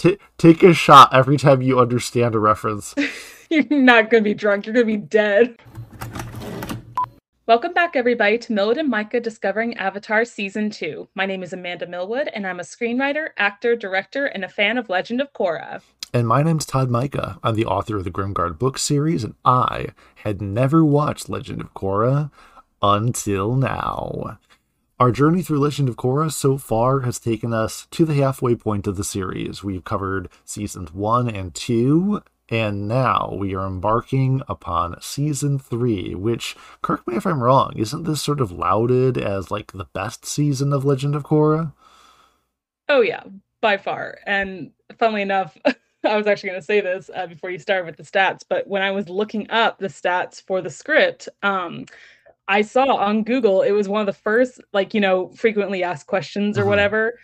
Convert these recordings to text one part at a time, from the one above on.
T- take a shot every time you understand a reference. You're not going to be drunk. You're going to be dead. Welcome back, everybody, to Milwood and Mika Discovering Avatar Season 2. My name is Amanda Milwood, and I'm a screenwriter, actor, director, and a fan of Legend of Korra. And my name's Todd Mika. I'm the author of the Grimguard book series, and I had never watched Legend of Korra until now. Our journey through Legend of Korra so far has taken us to the halfway point of the series. We've covered seasons one and two, and now we are embarking upon season three, which, correct me if I'm wrong, isn't this sort of lauded as like the best season of Legend of Korra? Oh, yeah, by far. And funnily enough, I was actually going to say this uh, before you start with the stats, but when I was looking up the stats for the script, um, I saw on Google it was one of the first, like, you know, frequently asked questions or mm-hmm. whatever.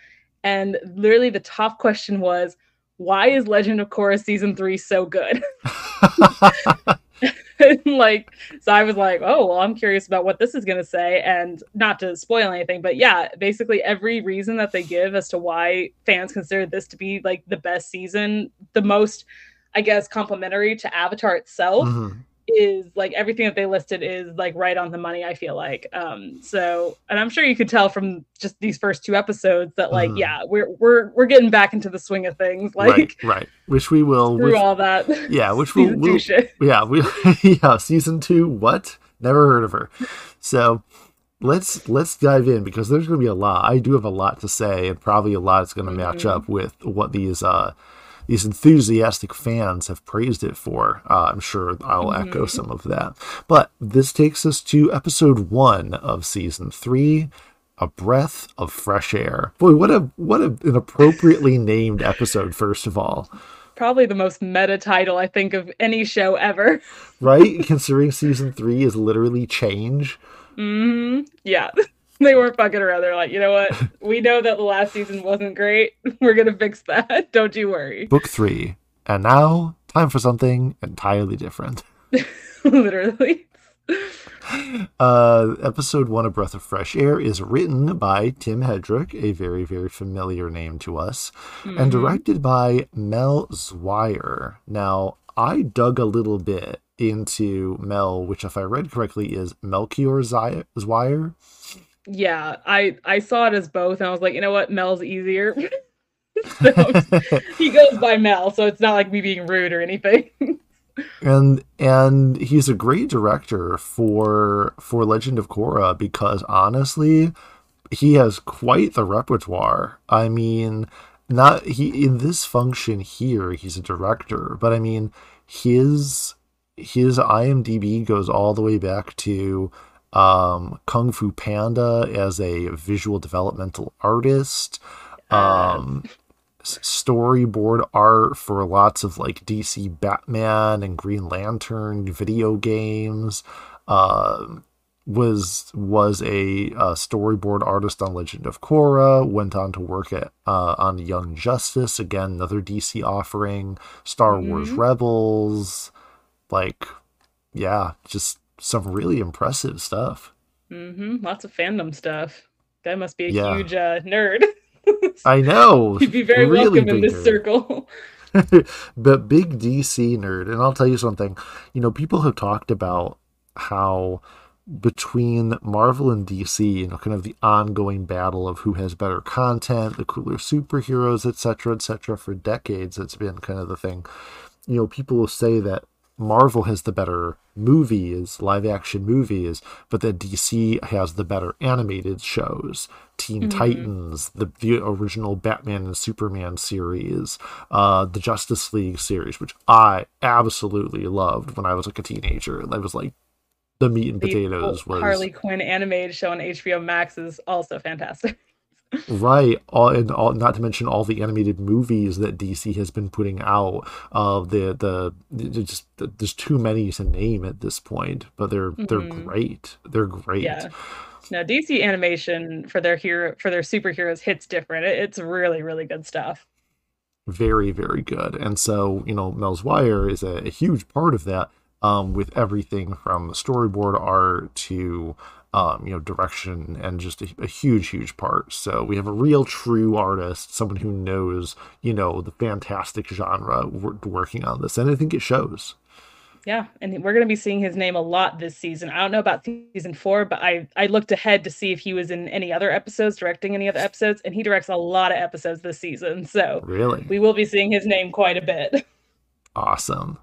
And literally the top question was, why is Legend of Korra season three so good? like, so I was like, oh, well, I'm curious about what this is going to say. And not to spoil anything, but yeah, basically every reason that they give as to why fans consider this to be like the best season, the most, I guess, complimentary to Avatar itself. Mm-hmm is like everything that they listed is like right on the money i feel like um so and i'm sure you could tell from just these first two episodes that like mm. yeah we're we're we're getting back into the swing of things like right, right. which we will through which, all that yeah which we will yeah we yeah season two what never heard of her so let's let's dive in because there's going to be a lot i do have a lot to say and probably a lot is going to mm-hmm. match up with what these uh these enthusiastic fans have praised it for. Uh, I'm sure I'll mm-hmm. echo some of that. But this takes us to episode one of season three. A breath of fresh air. Boy, what a what a, an appropriately named episode. First of all, probably the most meta title I think of any show ever. right, considering season three is literally change. Hmm. Yeah. they weren't fucking around. They're like, you know what? We know that the last season wasn't great. We're gonna fix that. Don't you worry. Book three, and now time for something entirely different. Literally. Uh, episode one of Breath of Fresh Air is written by Tim Hedrick, a very, very familiar name to us, mm-hmm. and directed by Mel Zwyer. Now, I dug a little bit into Mel, which, if I read correctly, is Melchior Zwyer yeah, I I saw it as both, and I was like, you know what, Mel's easier. so, he goes by Mel, so it's not like me being rude or anything. and and he's a great director for for Legend of Korra because honestly, he has quite the repertoire. I mean, not he in this function here, he's a director, but I mean his his IMDb goes all the way back to um, Kung Fu Panda as a visual developmental artist, um, storyboard art for lots of like DC Batman and Green Lantern video games. Uh, was was a, a, storyboard artist on Legend of Korra. Went on to work at uh, on Young Justice again, another DC offering. Star mm-hmm. Wars Rebels, like yeah, just some really impressive stuff. Mm-hmm. Lots of fandom stuff. That must be a yeah. huge uh, nerd. I know. You'd be very really welcome in this nerd. circle. but big DC nerd, and I'll tell you something. You know, people have talked about how between Marvel and DC, you know, kind of the ongoing battle of who has better content, the cooler superheroes, etc., etc. For decades, it's been kind of the thing. You know, people will say that Marvel has the better movies, live action movies, but that DC has the better animated shows. Teen mm-hmm. Titans, the, the original Batman and Superman series, uh, the Justice League series, which I absolutely loved when I was like a teenager. That was like the meat and the potatoes was Harley Quinn animated show on HBO Max is also fantastic. Right. All and all not to mention all the animated movies that dc has been putting out of uh, the the just there's too many to name at this point but they're mm-hmm. they're great. They're great. Yeah. No dc animation for their hero for their superheroes hits different. It, it's really really good stuff. Very very good. And so you know Mel Zwyer is a, a huge part of that um, with everything from storyboard art to um, you know, direction and just a, a, huge, huge part. So we have a real true artist, someone who knows, you know, the fantastic genre working on this. And I think it shows. Yeah, and we're going to be seeing his name a lot this season. I don't know about season four, but I I looked ahead to see if he was in any other episodes, directing any other episodes, and he directs a lot of episodes this season. So really, we will be seeing his name quite a bit. Awesome.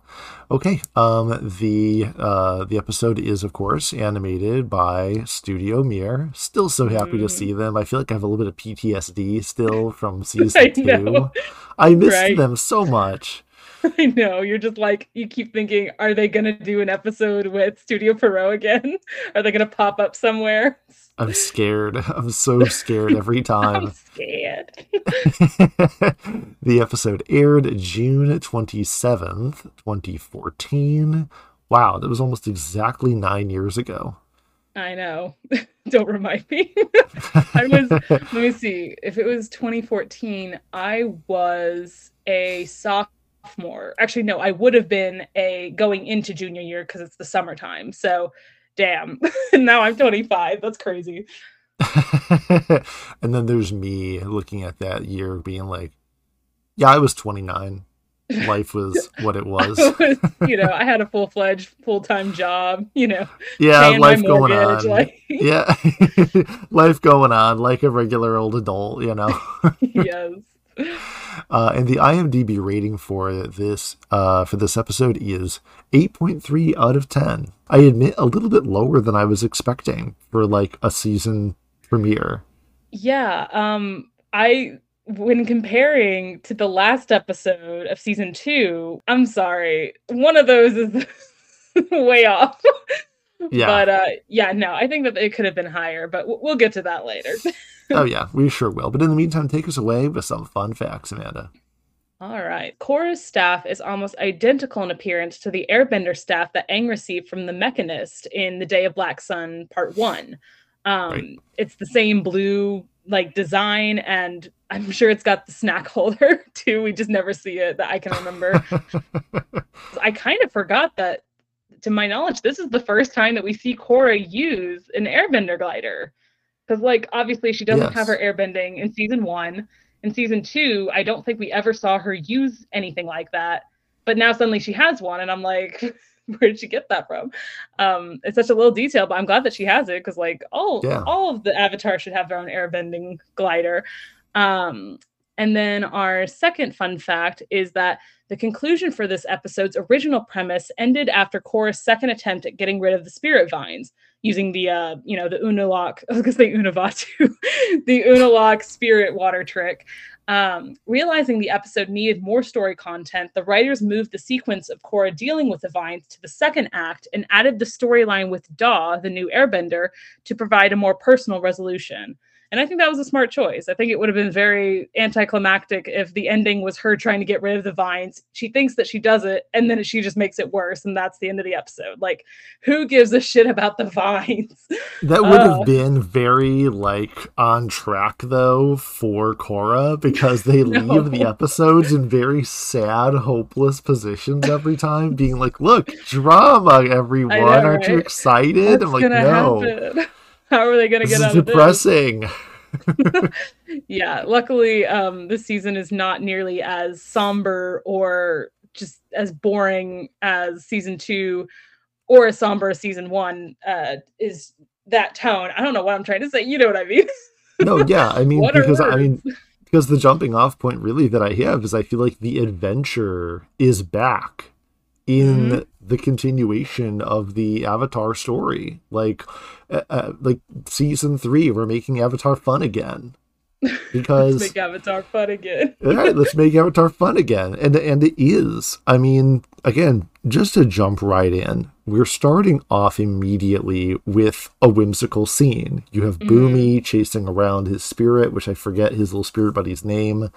Okay. Um, the uh, the episode is of course animated by Studio Mir. Still so happy mm. to see them. I feel like I have a little bit of PTSD still from season I two. I missed right. them so much. I know. You're just like you keep thinking, are they gonna do an episode with Studio Pierrot again? Are they gonna pop up somewhere? I'm scared. I'm so scared every time. I'm scared. the episode aired June 27th, 2014. Wow, that was almost exactly nine years ago. I know. Don't remind me. I was, let me see. If it was 2014, I was a sophomore. Actually, no, I would have been a going into junior year because it's the summertime. So damn. now I'm 25. That's crazy. and then there's me looking at that year being like, yeah, I was 29. Life was what it was. was you know, I had a full fledged full time job, you know. Yeah, life going on. Like... yeah. life going on like a regular old adult, you know. yes. Uh, and the IMDb rating for this uh, for this episode is 8.3 out of 10. I admit a little bit lower than I was expecting for like a season premiere. Yeah, um I when comparing to the last episode of season 2, I'm sorry. One of those is way off. Yeah. But uh yeah, no, I think that it could have been higher, but we'll get to that later oh yeah, we sure will. But in the meantime, take us away with some fun facts, Amanda. All right. Korra's staff is almost identical in appearance to the Airbender staff that Aang received from the Mechanist in The Day of Black Sun Part One. Um, right. It's the same blue like design, and I'm sure it's got the snack holder too. We just never see it that I can remember. I kind of forgot that, to my knowledge, this is the first time that we see Korra use an Airbender glider. Because like obviously she doesn't yes. have her airbending in season one. In season two i don't think we ever saw her use anything like that. But now suddenly she has one and i'm like where did she get that from? Um it's such a little detail but i'm glad that she has it because like all yeah. all of the avatars should have their own airbending glider. Um and then our second fun fact is that the conclusion for this episode's original premise ended after Korra's second attempt at getting rid of the spirit vines using the uh, you know, the Unalaq, I was gonna say Unavatu, the Unalaq spirit water trick. Um, realizing the episode needed more story content, the writers moved the sequence of Korra dealing with the vines to the second act and added the storyline with Daw, the new airbender, to provide a more personal resolution. And I think that was a smart choice. I think it would have been very anticlimactic if the ending was her trying to get rid of the vines. She thinks that she does it, and then she just makes it worse, and that's the end of the episode. Like, who gives a shit about the vines? That would uh, have been very like on track though for Korra because they no. leave the episodes in very sad, hopeless positions every time, being like, "Look, drama, everyone! Know, Aren't right? you excited?" What's I'm like, "No." Happen? How are they going to get out depressing. of this? yeah, luckily, um, this season is not nearly as somber or just as boring as season two or as somber as season one uh, is that tone. I don't know what I'm trying to say. You know what I mean? no, yeah. I mean, because I mean, because the jumping off point really that I have is I feel like the adventure is back in mm-hmm. The continuation of the Avatar story. Like, uh, uh, like season three, we're making Avatar fun again because make Avatar fun again. all right, let's make Avatar fun again, and and it is. I mean, again, just to jump right in, we're starting off immediately with a whimsical scene. You have mm-hmm. Bumi chasing around his spirit, which I forget his little spirit buddy's name.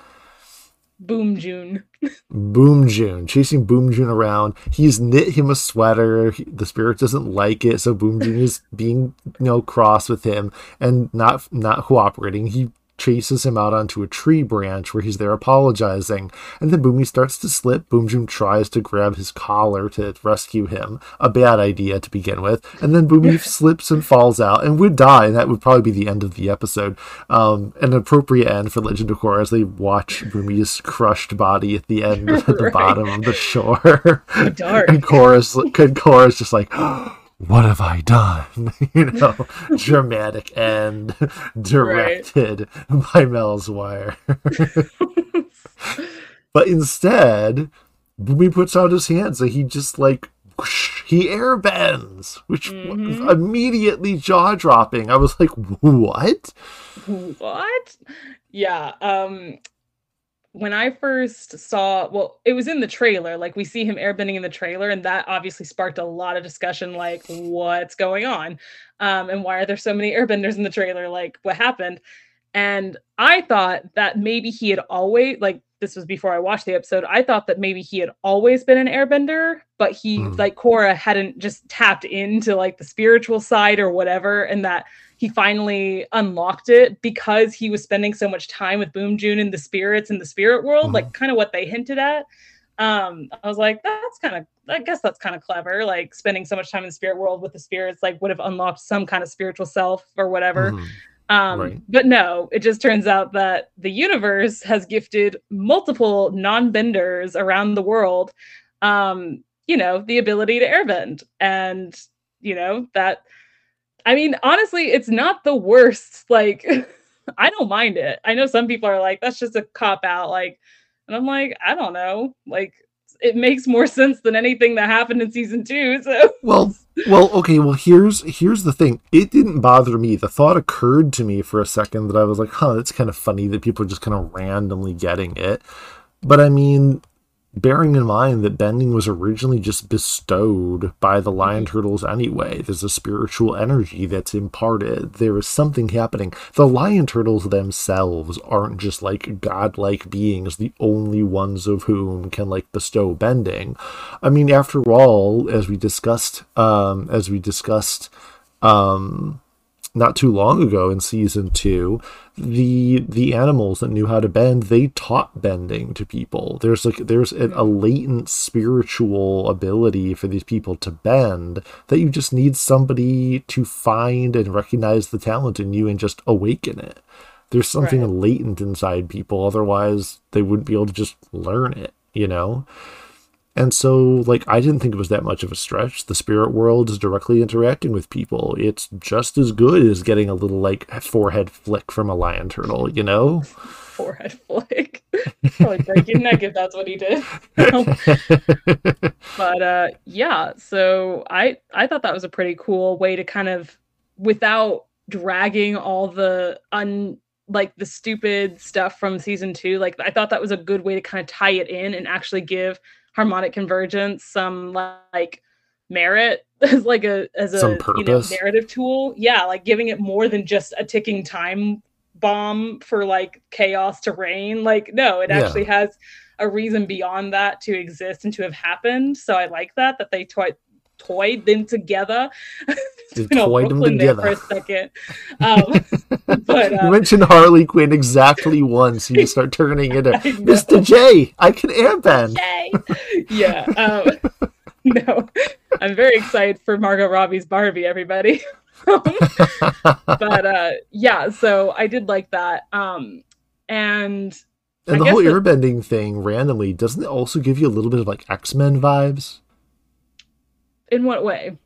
Bumju. Boom June, chasing Bumju around. He's knit him a sweater. The spirit doesn't like it, so Bumju is being, you know, cross with him and not not cooperating. He chases him out onto a tree branch where he's there apologizing. And then Bumi starts to slip. Boom tries to grab his collar to rescue him. A bad idea to begin with. And then Bumi slips and falls out and would die. And that would probably be the end of the episode. Um, an appropriate end for Legend of Korra as they watch Bumi's crushed body at the end at the right. bottom of the shore. Dark. and Korra's, Korra's just like, what have I done? you know, dramatic end directed right. by Mel Zwyer. but instead, Bumi puts out his hands and he just like whoosh, he airbends, which mm-hmm. was immediately jaw dropping. I was like, what? What? Yeah. Um when I first saw, well, it was in the trailer. Like we see him airbending in the trailer, and that obviously sparked a lot of discussion. Like, what's going on, um, and why are there so many airbenders in the trailer? Like, what happened? And I thought that maybe he had always like this was before I watched the episode. I thought that maybe he had always been an airbender, but he mm. like Korra hadn't just tapped into like the spiritual side or whatever, and that he finally unlocked it because he was spending so much time with Bumju and the spirits in the spirit world, mm-hmm. like kind of what they hinted at. Um, I was like, that's kind of, I guess that's kind of clever. Like spending so much time in the spirit world with the spirits, like would have unlocked some kind of spiritual self or whatever. Mm-hmm. Um, right. But no, it just turns out that the universe has gifted multiple non benders around the world, um, you know, the ability to airbend. And, you know, that I mean, honestly, it's not the worst. Like, I don't mind it. I know some people are like, that's just a cop out. Like, and I'm like, I don't know. Like, it makes more sense than anything that happened in season two. So well, well, okay. Well, here's here's the thing. It didn't bother me. The thought occurred to me for a second that I was like, huh, that's kind of funny that people are just kind of randomly getting it. But I mean, bearing in mind that bending was originally just bestowed by the lion mm-hmm. turtles anyway. There's a spiritual energy that's imparted. There is something happening. The lion turtles themselves aren't just like godlike beings, the only ones of whom can like bestow bending. I mean, after all, as we discussed, um, as we discussed, um, not too long ago in season two, the the animals that knew how to bend, they taught bending to people. There's like there's a, a latent spiritual ability for these people to bend that you just need somebody to find and recognize the talent in you and just awaken it. There's something right. latent inside people, otherwise they wouldn't be able to just learn it, you know? And so, like, I didn't think it was that much of a stretch. The spirit world is directly interacting with people. It's just as good as getting a little, like, forehead flick from a lion turtle, you know? Forehead flick. Probably break your neck if that's what he did. but, uh, yeah, so I, I thought that was a pretty cool way to kind of, without dragging all the un, like the stupid stuff from season two, like, I thought that was a good way to kind of tie it in and actually give harmonic convergence some like merit as like a as a you know, narrative tool. Yeah like giving it more than just a ticking time bomb for like chaos to reign. Like no it yeah. actually has a reason beyond that to exist and to have happened. So i like that that they toy- toyed them together. you know, toyed them together for a second. Um, but uh, you mentioned Harley Quinn exactly once. You start turning into Mr. J. I can airbend. Yeah. Um, no, I'm very excited for Margot Robbie's Barbie. Everybody. but uh, yeah, so I did like that. Um, and and I the whole airbending thing randomly doesn't it also give you a little bit of like X Men vibes? In what way?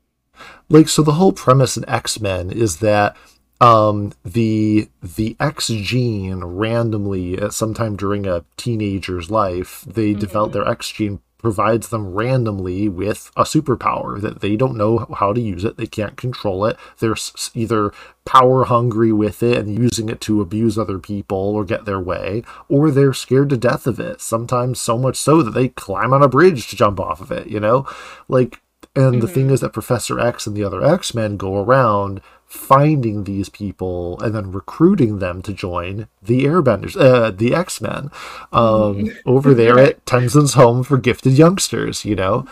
Like so the whole premise in X-Men is that um, the the X gene randomly at some time during a teenager's life, they mm-hmm. develop their X gene provides them randomly with a superpower that they don't know how to use it. They can't control it. They're either power hungry with it and using it to abuse other people or get their way, or they're scared to death of it. Sometimes so much so that they climb on a bridge to jump off of it, you know? Like and mm-hmm. the thing mm-hmm. is that Professor X and the other X Men go around finding these people and then recruiting them to join the Airbenders, uh, the X Men, um, mm-hmm. over there at Tenzin's home for gifted youngsters. You know.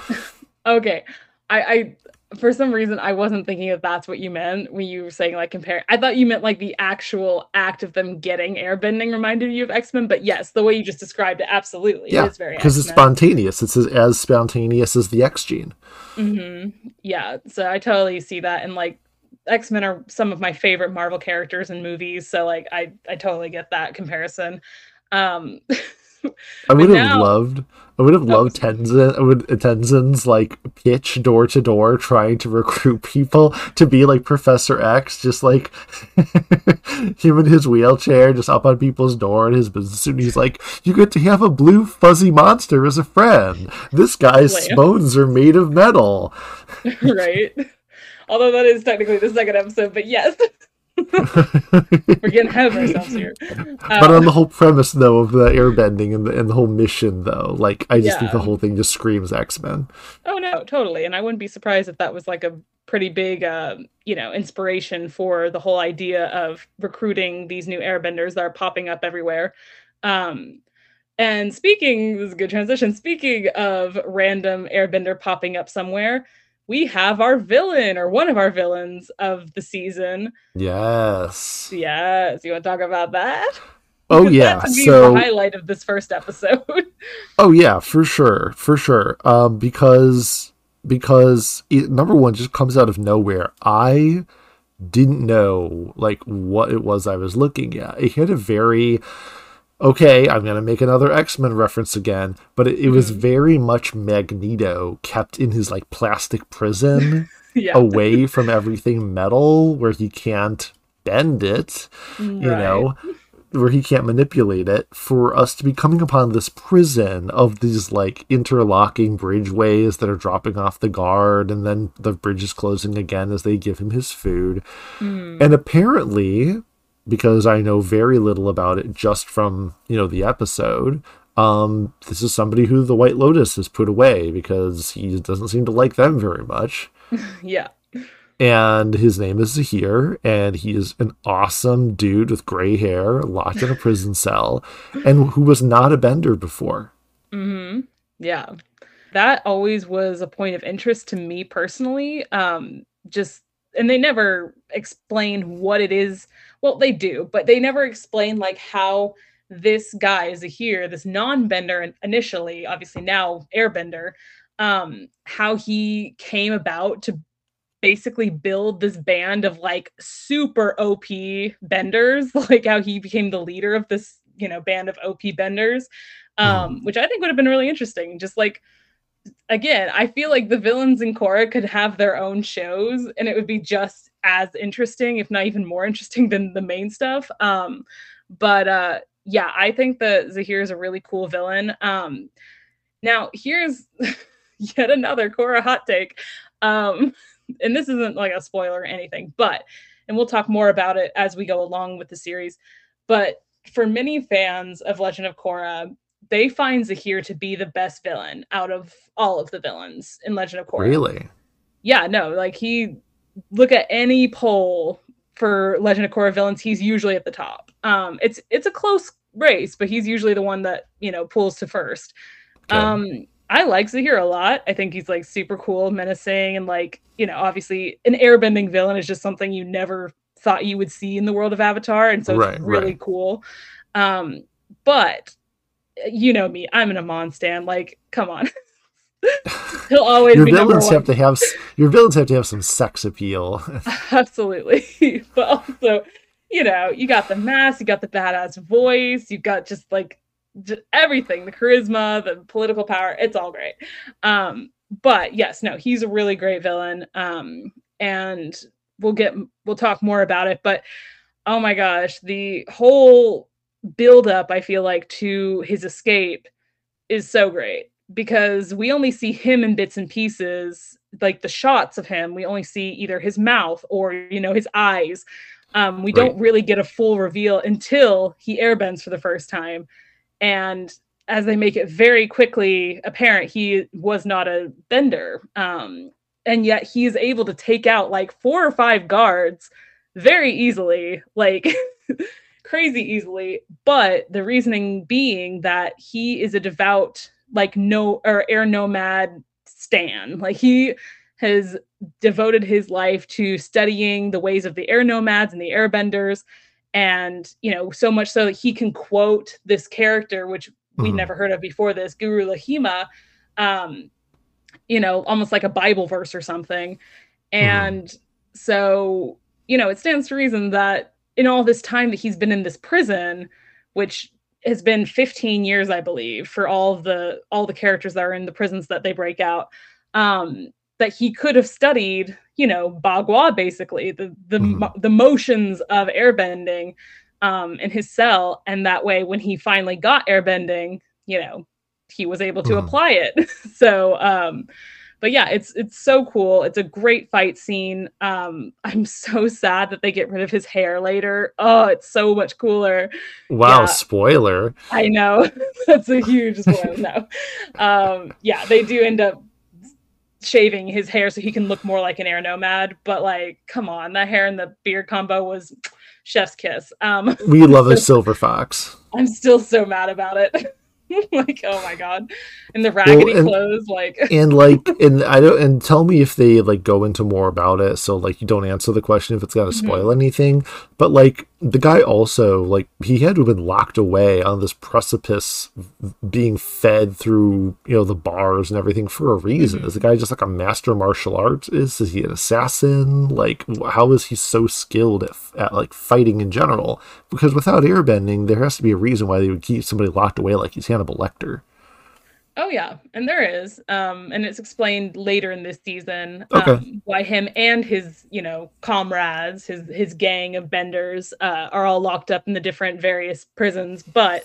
Okay, I, I for some reason I wasn't thinking that that's what you meant when you were saying like compare. I thought you meant like the actual act of them getting airbending reminded you of X Men, but yes, the way you just described it, absolutely, yeah, it is very because it's spontaneous. It's as, as spontaneous as the X gene. Mm-hmm. Yeah, so I totally see that, and like X Men are some of my favorite Marvel characters and movies, so like I I totally get that comparison. Um, I would have now, loved. I would have loved Tenzin. I would Tenzin's like pitch door to door trying to recruit people to be like Professor X, just like him in his wheelchair, just up on people's door in his business suit. He's like, "You get to have a blue fuzzy monster as a friend. This guy's bones are made of metal." right. Although that is technically the second episode, but yes. We're getting ahead of ourselves here. Um, but on the whole premise, though, of the airbending and the, and the whole mission, though, like I just yeah. think the whole thing just screams X Men. Oh no, totally. And I wouldn't be surprised if that was like a pretty big, uh, you know, inspiration for the whole idea of recruiting these new airbenders that are popping up everywhere. Um, and speaking, this is a good transition. Speaking of random airbender popping up somewhere, we have our villain or one of our villains of the season. Yes. Yes. You want to talk about that? Oh yeah. so the highlight of this first episode. oh yeah, for sure, for sure. Um, because because it, number one just comes out of nowhere. I didn't know like what it was I was looking at. It had a very okay, I'm going to make another X Men reference again, but it, it was mm-hmm. very much Magneto kept in his like plastic prison yeah. away from everything metal where he can't bend it, right. you know, where he can't manipulate it, for us to be coming upon this prison of these like interlocking bridgeways that are dropping off the guard, and then the bridge is closing again as they give him his food. Mm. And apparently, because I know very little about it just from, you know, the episode. Um, this is somebody who the White Lotus has put away because he doesn't seem to like them very much. yeah. And his name is Zahir, and he is an awesome dude with gray hair, locked in a prison cell, and who was not a bender before. Mm-hmm. Yeah. That always was a point of interest to me personally. Um, just and they never explain what it is well they do but they never explain like how this guy is a here this non-bender initially obviously now airbender um how he came about to basically build this band of like super op benders like how he became the leader of this you know band of op benders um mm. which i think would have been really interesting just like again, I feel like the villains in Korra could have their own shows and it would be just as interesting, if not even more interesting than the main stuff. Um, but uh, yeah, I think that Zahir is a really cool villain. Um, now, here's yet another Korra hot take. Um, and this isn't like a spoiler or anything, but, and we'll talk more about it as we go along with the series. But for many fans of Legend of Korra, they find Zahir to be the best villain out of all of the villains in Legend of Korra. Really? Yeah, no, like he look at any poll for Legend of Korra villains, he's usually at the top. Um, it's it's a close race, but he's usually the one that you know pulls to first. Okay. Um, I like Zahir a lot. I think he's like super cool, menacing, and like you know, obviously an airbending villain is just something you never thought you would see in the world of Avatar, and so right, it's really right. cool. Um, but you know me, I'm an Amon stan. Like, come on. He'll always your villains have to have your villains have to have some sex appeal. Absolutely, but also, you know, you got the mask, you got the badass voice, you got just like just everything, the charisma, the political power. It's all great. Um, but yes, no, he's a really great villain. Um, and we'll get we'll talk more about it. But oh my gosh, the whole build up I feel like to his escape is so great because we only see him in bits and pieces like the shots of him. We only see either his mouth or you know his eyes. Um, we right. don't really get a full reveal until he airbends for the first time. And as they make it very quickly apparent he was not a bender. Um, and yet he is able to take out like four or five guards very easily like crazy easily. But the reasoning being that he is a devout like no or air nomad stan. Like he has devoted his life to studying the ways of the air nomads and the airbenders. And you know so much so that he can quote this character which we'd Mhm. never heard of before this guru Laghima um you know almost like a bible verse or something. And so you know it stands to reason that in all this time that he's been in this prison which has been 15 years i believe for all of the all the characters that are in the prisons that they break out um that he could have studied you know bagua basically the the Mhm. mo- the motions of airbending um in his cell and that way when he finally got airbending you know he was able to Mhm. apply it so um but yeah it's it's so cool it's a great fight scene um i'm so sad that they get rid of his hair later oh it's so much cooler Wow, Yeah. spoiler. I know that's a huge spoiler. no, um, yeah, they do end up shaving his hair so he can look more like an air nomad. But like, come on, that hair and the beard combo was chef's kiss. Um, We love a silver fox. I'm still so mad about it. like, oh my god, and the raggedy and- clothes, like, and like and i don't and tell me if they like go into more about it so like you don't answer the question if it's gonna Mm-hmm. spoil anything. But like the guy also like he had to have been locked away on this precipice being fed through you know the bars and everything for a reason. Mhm. is the guy just like a master martial arts? Is is he an assassin? Like how is he so skilled at, at like fighting in general? Because without airbending there has to be a reason why they would keep somebody locked away like he's hannibal lecter Oh yeah, and there is, um, and it's explained later in this season Okay. um, why him and his, you know, comrades, his his gang of benders, uh, are all locked up in the different various prisons. But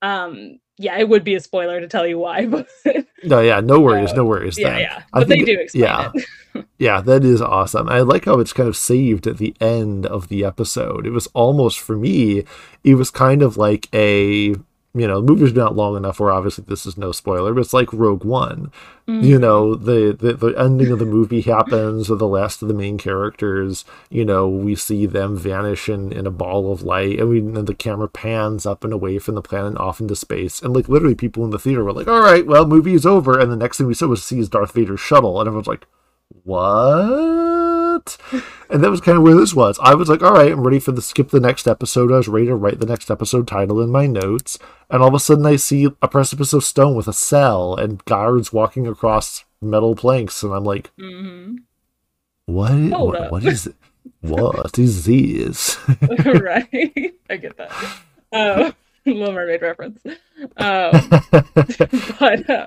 um, yeah, it would be a spoiler to tell you why. But no yeah no worries Uh, no worries yeah, then. yeah, I but they do explain yeah. it. Yeah, that is awesome. I like how it's kind of saved at the end of the episode. It was almost for me, it was kind of like a you know, the movie's been out long enough where obviously this is no spoiler, but it's like Rogue One. Mm-hmm. You know, the, the the ending of the movie happens, or the last of the main characters, you know, we see them vanish in, in a ball of light, and we and the camera pans up and away from the planet off into space. And like literally people in the theater were like, All right, well, movie is over, and the next thing we saw was see is Darth Vader's shuttle, and everyone's like, what? And that was kind of where this was. I was like, all right, I'm ready for the skip the next episode. I was ready to write the next episode title in my notes. And all of a sudden, I see a precipice of stone with a cell and guards walking across metal planks. And I'm like, hmm what? What, what is it? What is this? right, I get that. Uh, Little Mermaid reference. Um, but uh,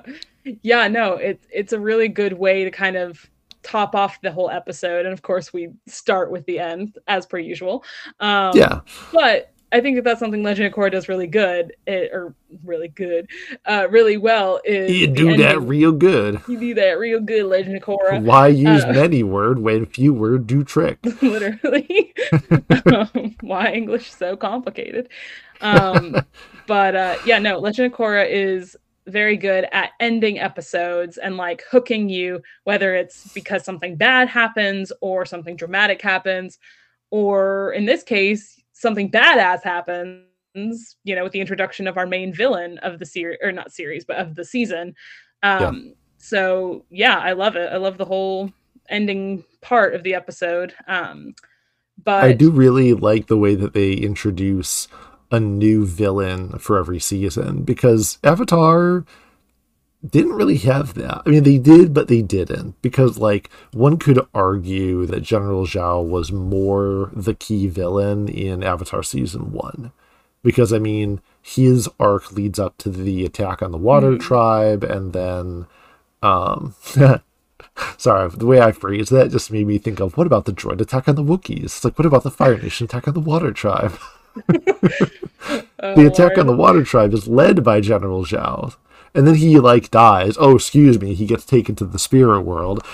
yeah, no, it's it's a really good way to kind of top off the whole episode, and of course we start with the end as per usual. Um, yeah. but I think that that's something Legend of Korra does really good, it, or really good, uh, really well. Is You do that real good. you do that real good, Legend of Korra. Why use Uh, many word when few word do trick? literally um, why english so complicated um but uh yeah no legend of korra is very good at ending episodes and like hooking you whether it's because something bad happens or something dramatic happens or in this case something badass happens you know with the introduction of our main villain of the series or not series but of the season. Um so yeah i love it. I love the whole ending part of the episode. Um but I do really like the way that they introduce a new villain for every season because Avatar didn't really have that. I mean, they did, but they didn't because, like, one could argue that General Zhao was more the key villain in Avatar season one because, I mean, his arc leads up to the attack on the Water Mhm. Tribe, and then, um, Sorry, the way I phrased that just made me think of what about the droid attack on the Wookiees? It's like, what about the Fire Nation attack on the Water Tribe? oh, the attack Lord. on the Water Tribe is led by General Zhao. And then he, like, dies. Oh, excuse me. He gets taken to the spirit world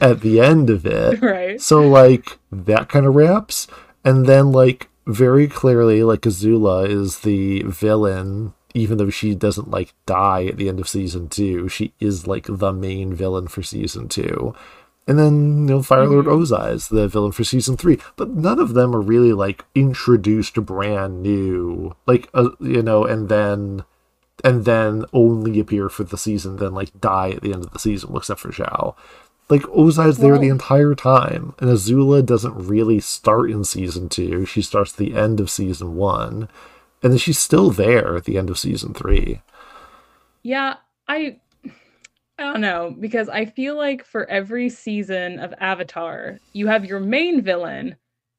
at the end of it. right So, like, that kind of wraps. And then, like, very clearly, like, Azula is the villain, even though she doesn't, like, die at the end of season two. She is, like, the main villain for season two. And then, you know, Fire Lord Ozai is the villain for season three. But none of them are really, like, introduced brand new. Like, uh, you know, and then. And then only appear for the season, then like die at the end of the season, except for Zhao Like Ozai's there Well- the entire time, and Azula doesn't really start in season two. She starts at the end of season one, and then she's still there at the end of season three. Yeah, I I don't know because I feel like for every season of Avatar, you have your main villain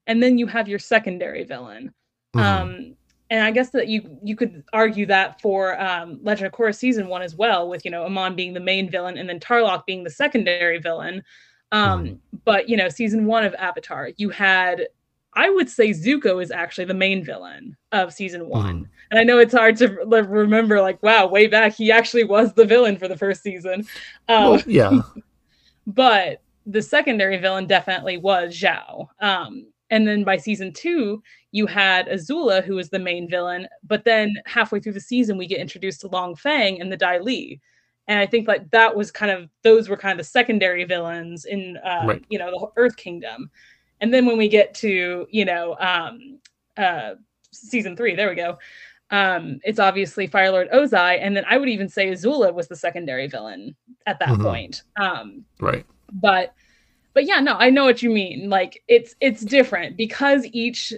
and then you have your secondary villain. Mhm. Um and I guess that you you could argue that for um, Legend of Korra season one as well, with you know Amon being the main villain and then Tarlok being the secondary villain. Um, Mhm. But you know, season one of Avatar, you had I would say Zuko is actually the main villain of season one. Mhm. And I know it's hard to like, remember, like, wow, way back, he actually was the villain for the first season. Um, Well, yeah, but the secondary villain definitely was Zhao. Um, and then by season two, you had Azula, who was the main villain. But then halfway through the season, we get introduced to Long Fang and the Dai Li. And I think like that was kind of those were kind of the secondary villains in uh, Right. you know the Earth Kingdom. And then when we get to you know um, uh, season three, there we go. Um, it's obviously Fire Lord Ozai, and then I would even say Azula was the secondary villain at that Mhm. point. Um, right. but but yeah no i know what you mean like it's it's different because each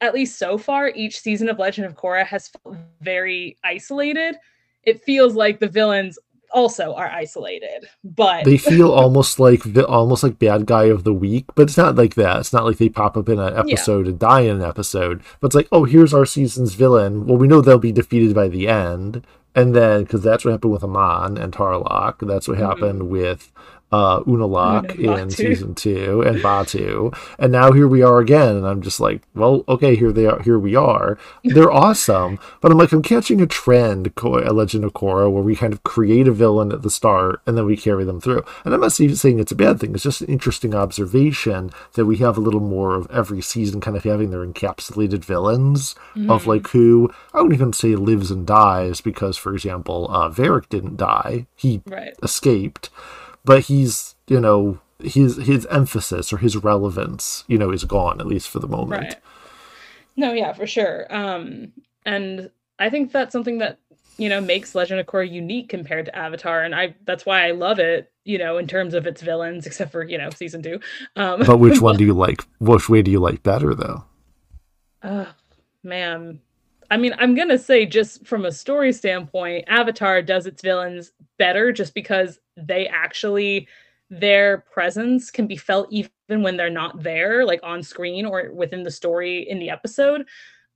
at least so far each season of legend of korra has felt very isolated it feels like the villains also are isolated but They feel almost like vi- almost like bad guy of the week, but it's not like that. It's not like they pop up in an episode and die in an episode. But it's like, oh, here's our season's villain. Well, we know they'll be defeated by the end, and then because that's what happened with Amon and Tarlok. That's what mm-hmm. happened with uh, Unalaq in Vaatu. season two and Vaatu, and now here we are again. And I'm just like, well, okay, here they are. Here we are. They're awesome, but I'm like, I'm catching a trend, a Legend of Korra, where we kind of create a villain at the start and then we carry them through. And I'm not even saying it's a bad thing. It's just an interesting observation that we have a little more of every season kind of having their encapsulated villains of Mhm. like who I wouldn't even say lives and dies because, for example, uh, Varrick didn't die. He right escaped, but he's you know his his emphasis or his relevance you know is gone at least for the moment. right no yeah for sure um and i think that's something that you know makes legend of korra unique compared to avatar and i that's why i love it you know in terms of its villains except for you know season two um But which one do you like? Which way do you like better though? Oh, man. I mean, I'm going to say, just from a story standpoint, Avatar does its villains better just because they actually, their presence can be felt even when they're not there, like on screen or within the story in the episode.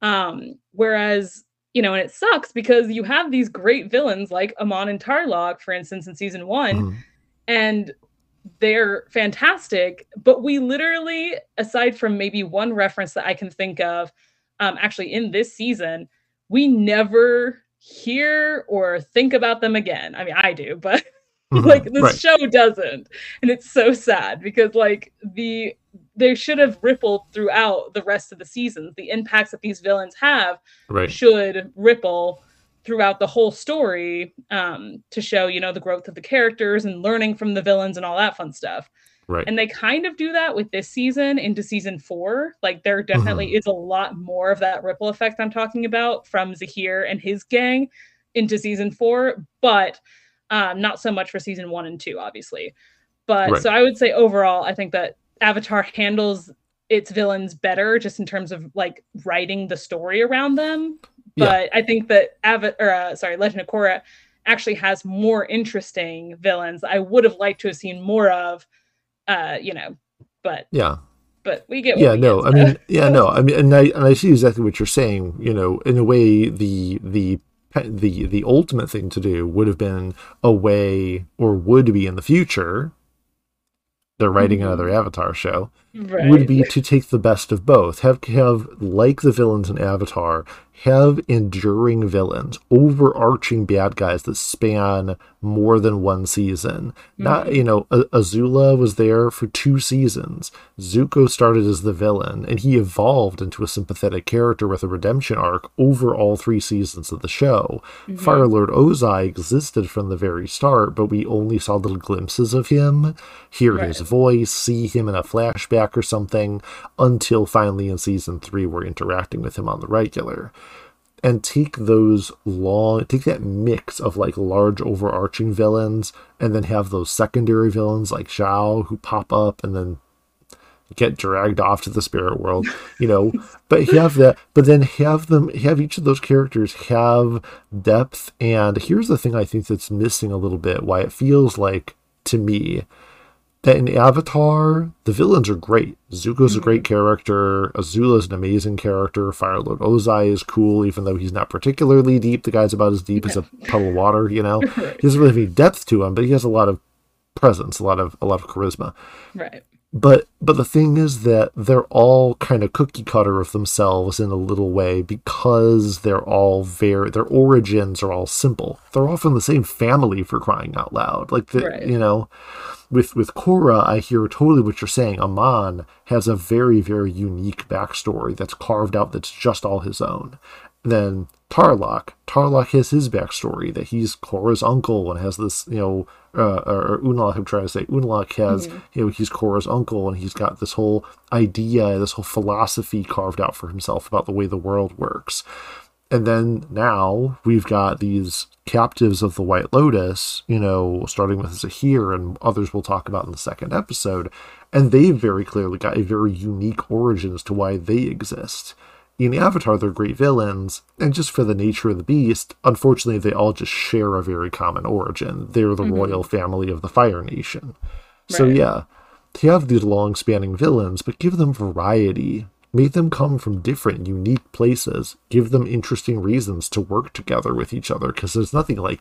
Um, whereas, you know, and it sucks because you have these great villains like Amon and Tarlok, for instance, in season one, Mhm. and they're fantastic but we literally aside from maybe one reference that i can think of um, actually in this season we never hear or think about them again i mean i do but Mhm. like this right. show doesn't and it's so sad because like the they should have rippled throughout the rest of the seasons the impacts that these villains have right. should ripple throughout the whole story um, to show you know the growth of the characters and learning from the villains and all that fun stuff Right. and they kind of do that with this season into season four like there definitely Mm-hmm. is a lot more of that ripple effect i'm talking about from zahir and his gang into season four but um, not so much for season one and two obviously but Right. so i would say overall i think that avatar handles its villains better just in terms of like writing the story around them Yeah. but I think that Ava- or uh, sorry, Legend of Korra actually has more interesting villains I would have liked to have seen more of. Uh, you know, but yeah. but we get what yeah we no get, i so. mean yeah no i mean and i and i see exactly what you're saying you know in a way the the the the ultimate thing to do would have been a way or would be in the future they're writing Mhm. another avatar show right. would be to take the best of both have have like the villains in avatar have enduring villains overarching bad guys that span more than one season not Mhm. you know azula was there for two seasons zuko started as the villain and he evolved into a sympathetic character with a redemption arc over all three seasons of the show Mhm. fire lord ozai existed from the very start but we only saw little glimpses of him hear his voice see him in a flashback or something until finally in season three we're interacting with him on the regular and take those long take that mix of like large overarching villains and then have those secondary villains like Zhao who pop up and then get dragged off to the spirit world, you know. but have that, but then have them have each of those characters have depth. And here's the thing I think that's missing a little bit. Why it feels like to me that in Avatar, the villains are great. Zuko's mm-hmm. a great mm-hmm. character. Azula's an amazing character. Fire Lord Ozai is cool, even though he's not particularly deep. The guy's about as deep as a puddle of water, you know. He doesn't really have any depth to him, but he has a lot of presence, a lot of a lot of charisma. Right. But but the thing is that they're all kind of cookie cutter of themselves in a little way because they're all very their origins are all simple. They're all from the same family for crying out loud. Like the, right. you know, with with Korra, I hear totally what you're saying. Amon has a very very unique backstory that's carved out that's just all his own. Then Tarlok, Tarlok has his backstory that he's Korra's uncle and has this you know uh, or Unalaq, I'm trying to say, Unalaq has, mm-hmm. you know, he's Korra's uncle and he's got this whole idea, this whole philosophy carved out for himself about the way the world works. And then now we've got these captives of the White Lotus, you know, starting with Zahir and others we'll talk about in the second episode. And they've very clearly got a very unique origin as to why they exist in the Avatar, they're great villains, and just for the nature of the beast, unfortunately, they all just share a very common origin. They're the mm-hmm. royal family of the Fire Nation. Right. So, yeah, they have these long spanning villains, but give them variety. Make them come from different, unique places. Give them interesting reasons to work together with each other, because there's nothing like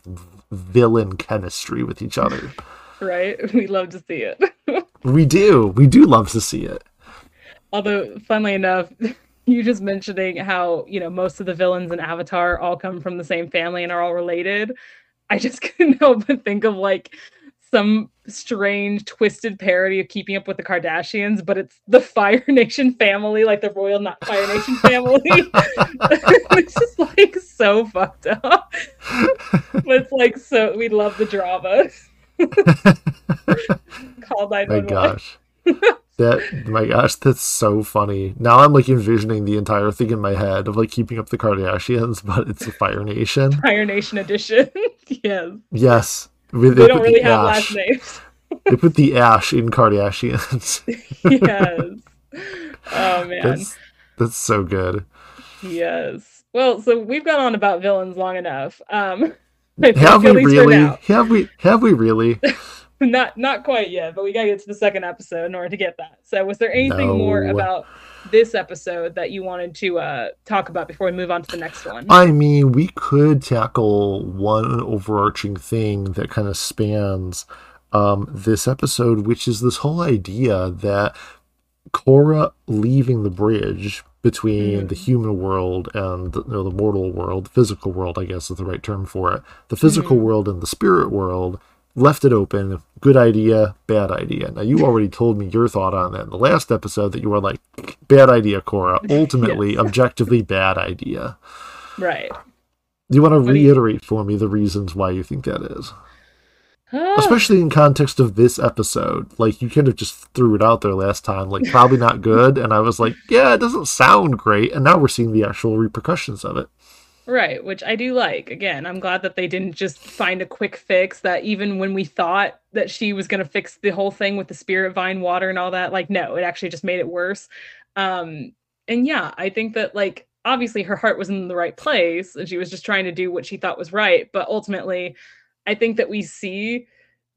villain chemistry with each other. right? We love to see it. we do. We do love to see it. Although, funnily enough, you just mentioning how you know most of the villains in avatar all come from the same family and are all related. I just couldn't help but think of like some strange twisted parody of keeping up with the kardashians but it's the fire nation family like the royal not fire nation family. It's just like so fucked up. But it's like so we love the drama call 911 my gosh that my gosh, that's so funny. Now I'm like envisioning the entire thing in my head of like keeping up the Kardashians, but it's a Fire Nation. Fire Nation edition. yes. Yes. They, they don't really the have ash. last names. they put the ash in Kardashians. yes. Oh man. That's, that's so good. Yes. Well, so we've gone on about villains long enough. Um have we really? Have we have we really? not not quite yet, but we gotta get to the second episode in order to get that. So, was there anything no. more about this episode that you wanted to uh, talk about before we move on to the next one? I mean, we could tackle one overarching thing that kind of spans um, this episode, which is this whole idea that Korra leaving the bridge between mm. the human world and the, you know, the mortal world, physical world, I guess is the right term for it, the physical mm. world and the spirit world left it open. Good idea, bad idea. Now, you already told me your thought on that in the last episode that you were like, bad idea, Korra. Ultimately, objectively, bad idea. Right. Do you want to what reiterate you... for me the reasons why you think that is? Ah. Especially in context of this episode. Like, you kind of just threw it out there last time, like, probably not good. and I was like, yeah, it doesn't sound great. And now we're seeing the actual repercussions of it. Right, which I do like. Again, I'm glad that they didn't just find a quick fix that even when we thought that she was going to fix the whole thing with the spirit vine water and all that, like no, it actually just made it worse. Um and yeah, I think that like obviously her heart was in the right place and she was just trying to do what she thought was right, but ultimately I think that we see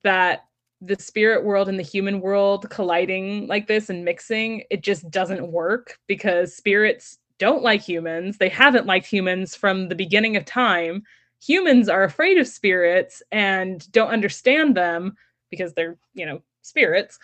that the spirit world and the human world colliding like this and mixing, it just doesn't work because spirits don't like humans. They haven't liked humans from the beginning of time. Humans are afraid of spirits and don't understand them because they're, you know, spirits.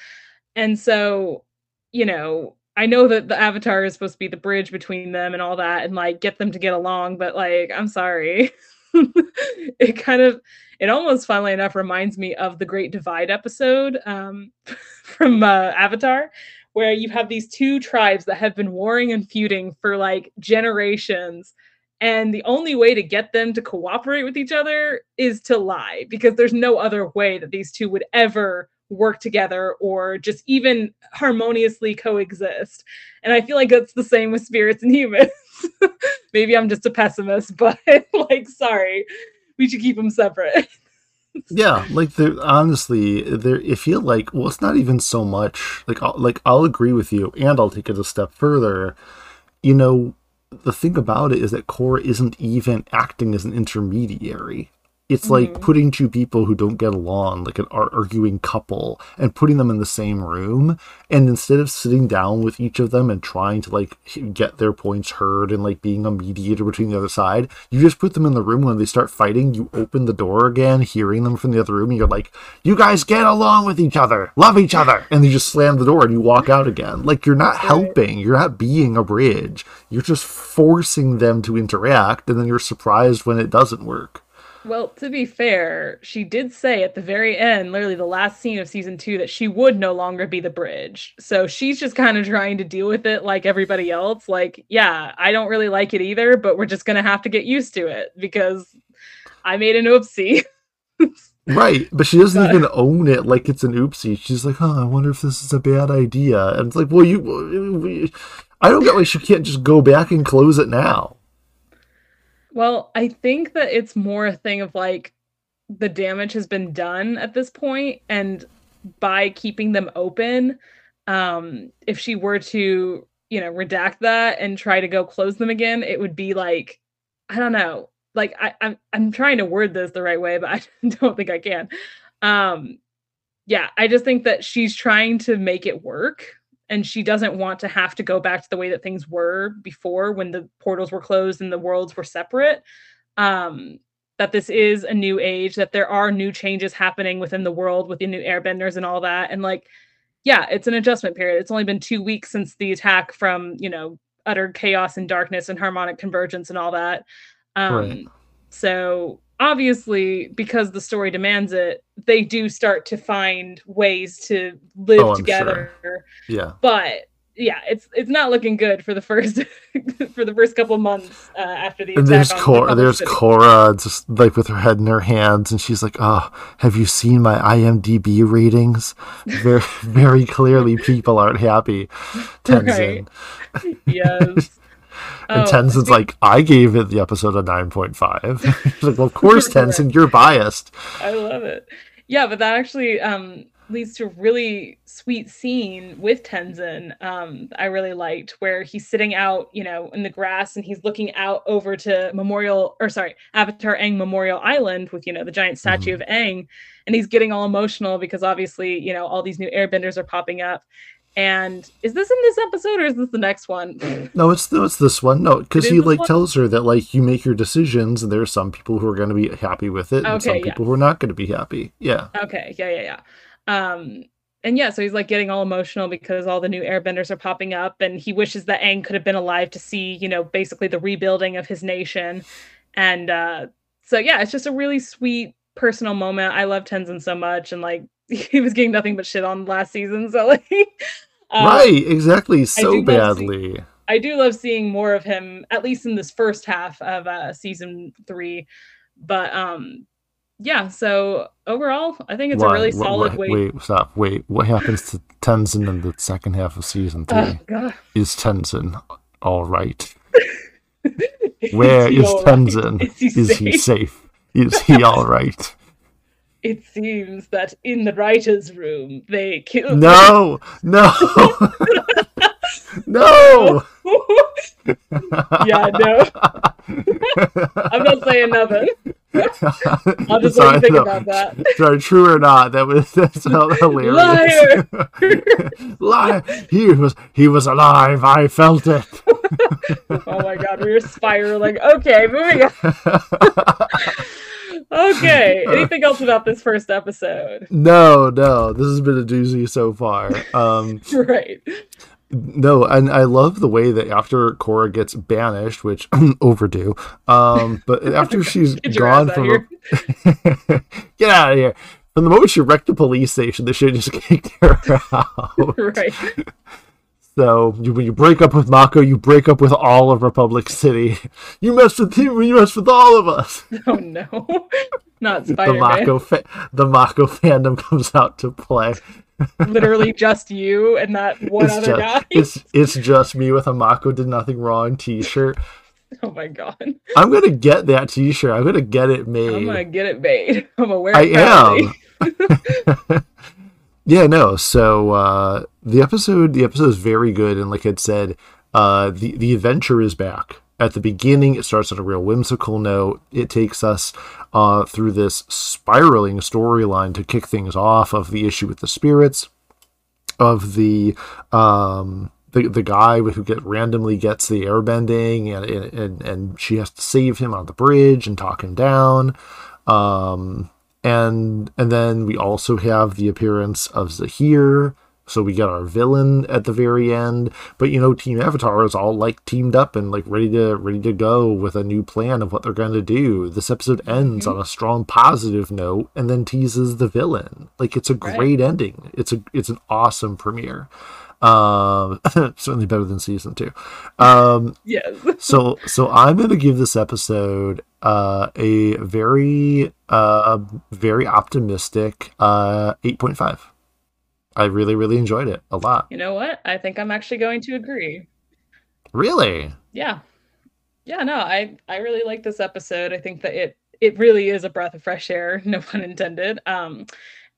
And so, you know, I know that the avatar is supposed to be the bridge between them and all that and like get them to get along, but like, I'm sorry. it kind of it almost funnily enough reminds me of the Great Divide episode um, from uh, Avatar, where you have these two tribes that have been warring and feuding for like generations and the only way to get them to cooperate with each other is to lie because there's no other way that these two would ever work together or just even harmoniously coexist. And i feel like that's the same with spirits and humans. Maybe I'm just a pessimist, but like, sorry, we should keep them separate. yeah, like they're honestly, they I feel like well, it's not even so much like I'll, like I'll agree with you, and I'll take it a step further. You know, the thing about it is that Korra isn't even acting as an intermediary. It's like Mhm. putting two people who don't get along, like an arguing couple, and putting them in the same room. And instead of sitting down with each of them and trying to like get their points heard and like being a mediator between the other side, you just put them in the room when they start fighting. You open the door again, hearing them from the other room, and you're like, "You guys get along with each other, love each other," and you just slam the door and you walk out again. Like you're not helping, you're not being a bridge. You're just forcing them to interact, and then you're surprised when it doesn't work. Well, to be fair, she did say at the very end, literally the last scene of season two, that she would no longer be the bridge. So she's just kind of trying to deal with it like everybody else. Like, yeah, I don't really like it either, but we're just going to have to get used to it because I made an oopsie. Right, but she doesn't But- even own it like it's an oopsie. She's like, "Oh, I wonder if this is a bad idea." And it's like, "Well, you, I don't get why she can't just go back and close it now." Well, I think that it's more a thing of like the damage has been done at this point, and by keeping them open, um, if she were to, you know, redact that and try to go close them again, it would be like, I don't know, like I, I'm I'm trying to word this the right way, but I don't think I can. Um, yeah, I just think that she's trying to make it work and she doesn't want to have to go back to the way that things were before when the portals were closed and the worlds were separate um that this is a new age that there are new changes happening within the world with the new airbenders and all that. And like yeah it's an adjustment period. It's only been 2 weeks since the attack from you know utter chaos and darkness and harmonic convergence and all that. Um Right. so obviously because the story demands it they do start to find ways to live Oh, together Yeah, but yeah it's it's not looking good for the first for the first couple months uh, after the and there's Korra. Republic There's City. Korra, just like with her head in her hands, and she's like, "Oh, have you seen my IMDb ratings? Very, very clearly, people aren't happy." Tenzin. yes And Oh, Tenzin's like, I gave it the episode a 9.5. He's like, well, of course. Tenzin, you're biased. I love it. Yeah, but that actually um leads to a really sweet scene with Tenzin. Um, I really liked where he's sitting out, you know, in the grass and he's looking out over to Memorial or sorry, Avatar Aang Memorial Island with, you know, the giant statue of Aang, and he's getting all emotional because obviously, you know, all these new airbenders are popping up. And is this in this episode or is this the next one? No, it's no, it's this one. No, because he like one? tells her that like you make your decisions, and there are some people who are going to be happy with it, and some Okay, people who are not going to be happy. Yeah, Okay, yeah, yeah, yeah. Um, and yeah, so he's like getting all emotional because all the new airbenders are popping up, and he wishes that Aang could have been alive to see, you know, basically the rebuilding of his nation. And uh, so yeah, it's just a really sweet personal moment. I love Tenzin so much, and like he was getting nothing but shit on last season, so like, um, right, exactly, so do love see- badly. I do love seeing more of him, at least in this first half of uh, season three. But um, yeah, so overall, I think it's Why- a really wha- solid way. Wait, stop. Wait, what happens to Tenzin in the second half of season three? Oh god. Is Tenzin all right? Where he is all right? Tenzin? Is he Is he safe? Is he all right? It seems that in the writers' room they killed. No, no, no. yeah, no. I'm not saying nothing. I'll just let Sorry, you think no. about that. Sorry, true or not, that was that's hilarious. Liar! Liar! He was he was alive. I felt it. Oh my god, we were spiraling. Okay, moving on. Okay, anything else about this first episode? no, no, this has been a doozy so far. Um, Right. No, and I love the way that after Korra gets banished, which overdue. Um, but after she's gone from a- get out of here. From the moment she wrecked the police station, they should have just kicked her out. Right. So you, when you break up with Mako, you break up with all of Republic City. You mess with him, you mess with all of us. Oh no. Not The Spider Man. Mako, fa- the Mako fandom comes out to play. Literally just you and that one it's other just, guy. It's it's just me with a Mako did nothing wrong T-shirt. oh my god! I'm gonna get that T-shirt. I'm gonna get it made. I'm gonna get it made. I'm gonna I am. yeah, no. So uh, the episode, the episode is very good, and like I said, uh, the the adventure is back. At the beginning, it starts on a real whimsical note. It takes us uh, through this spiraling storyline to kick things off of the issue with the spirits, of the um, the the guy who get randomly gets the airbending, and and and she has to save him on the bridge and talk him down. Um, and and then we also have the appearance of Zahir. So we get our villain at the very end, but you know, Team Avatar is all like teamed up and like ready to ready to go with a new plan of what they're going to do. This episode ends Mhm. on a strong positive note and then teases the villain. Like it's a Right. great ending. It's a it's an awesome premiere. Um, certainly better than season two. Um, Yes. so so I'm gonna give this episode uh, a very uh, very optimistic uh, eight point five. I really really enjoyed it a lot. You know what? I think I'm actually going to agree. Really, Yeah. Yeah, no, I I really like this episode. I think that it it really is a breath of fresh air, no pun intended. Um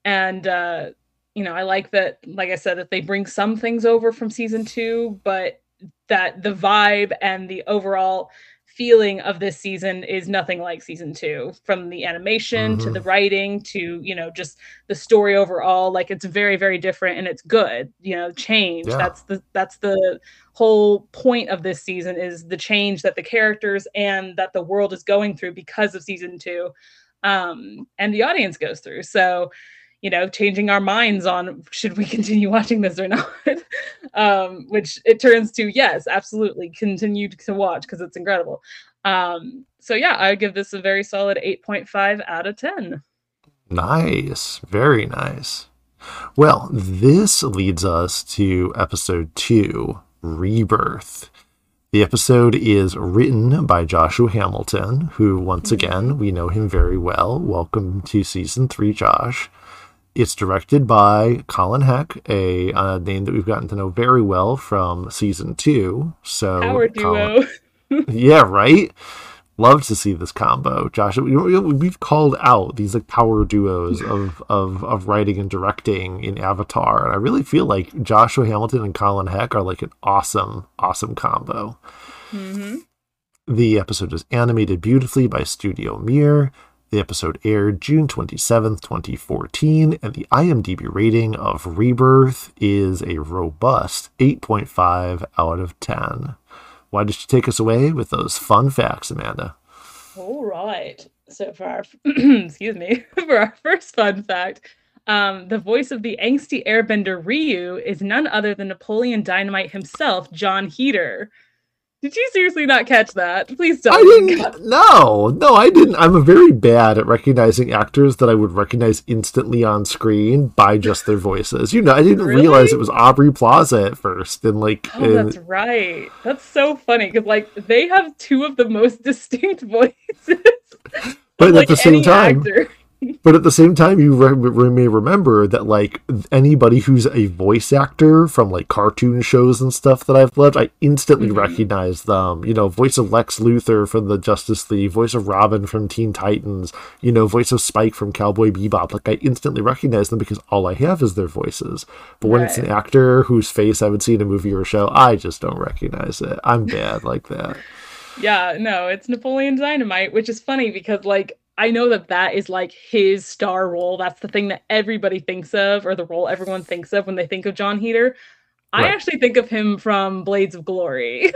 and uh you know, I like that like I said that they bring some things over from season 2, but that the vibe and the overall feeling of this season is nothing like season 2 from the animation to Mhm. the writing to, you know, just the story overall like it's very very different and it's good. You know, change. Yeah. That's the that's the whole point of this season is the change that the characters and that the world is going through because of season two um and the audience goes through so you know changing our minds on should we continue watching this or not um which it turns to yes absolutely continue to watch because it's incredible um so yeah i would give this a very solid 8.5 out of 10 nice, very nice. Well, this leads us to episode two, Rebirth. The episode is written by Joshua Hamilton, who, once again, we know him very well. Welcome to season three, Josh. It's directed by Colin Heck, a, uh name that we've gotten to know very well from season two. So, power Colin- yeah, right. Love to see this combo, Josh. we- we- We've called out these like power duos of of of writing and directing in Avatar, and I really feel like Joshua Hamilton and Colin Heck are like an awesome, awesome combo. hmm The episode is animated beautifully by Studio Mir. The episode aired June 27th, 2014, and the IMDb rating of Rebirth is a robust 8.5 out of 10. Why don't you take us away with those fun facts, Amanda? All right. So for our excuse me, for our first fun fact, um, the voice of the angsty airbender Ryu is none other than Napoleon Dynamite himself, Jon Heder. Did you seriously not catch that? Please don't. I didn't. No, no, I didn't. I'm very bad at recognizing actors that I would recognize instantly on screen by just their voices. You know, I didn't realize it was Aubrey Plaza at first, and like, Oh, and- that's right. That's so funny because like they have two of the most distinct voices. but like, at the same time, actor. But at the same time, you re- re- may remember that like anybody who's a voice actor from like cartoon shows and stuff that I've loved, I instantly Mhm. recognize them. You know, voice of Lex Luthor from the Justice League, voice of Robin from Teen Titans, you know, voice of Spike from Cowboy Bebop. Like I instantly recognize them because all I have is their voices. But when it's an actor whose face I would see in a movie or a show, I just don't recognize it. I'm bad like that. Yeah, no, it's Napoleon Dynamite, which is funny because like I know that that is like his star role. That's the thing that everybody thinks of, or the role everyone thinks of when they think of Jon Heder. I actually think of him from Blades of Glory,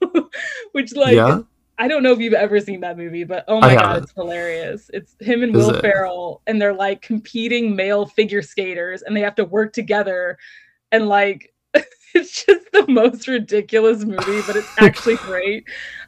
which like yeah. I don't know if you've ever seen that movie, but oh my god, it's hilarious. It's him and Is Will it? Ferrell, and they're like competing male figure skaters, and they have to work together, and like it's just the most ridiculous movie, but it's actually great.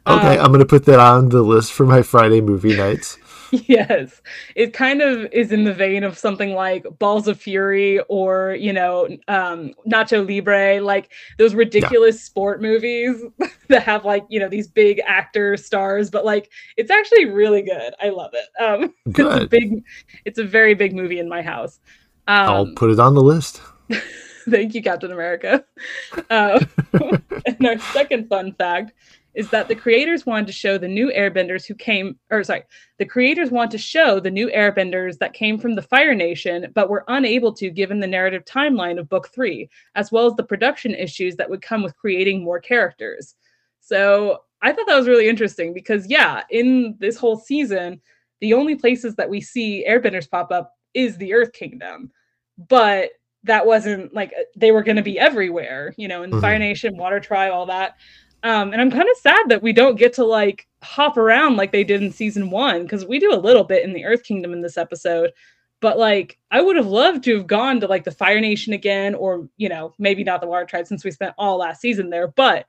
Okay, Um, I'm gonna put that on the list for my Friday movie nights. yes, it kind of is in the vein of something like Balls of Fury or you know um, Nacho Libre, like those ridiculous sport movies that have like you know these big actor stars, but like it's actually really good. I love it. Um, it's a Good. big, it's a very big movie in my house. Um, I'll put it on the list. Thank you, Captain America. Uh, and our second fun fact is that the creators wanted to show the new airbenders who came, or sorry, the creators want to show the new airbenders that came from the Fire Nation, but were unable to given the narrative timeline of book three, as well as the production issues that would come with creating more characters. So I thought that was really interesting because, yeah, in this whole season, the only places that we see airbenders pop up is the Earth Kingdom. But that wasn't like they were going to be everywhere, you know, in Mhm. Fire Nation, Water Tribe, all that. Um, and I'm kind of sad that we don't get to like hop around like they did in season one because we do a little bit in the Earth Kingdom in this episode. But like, I would have loved to have gone to like the Fire Nation again, or you know, maybe not the Water Tribe since we spent all last season there. But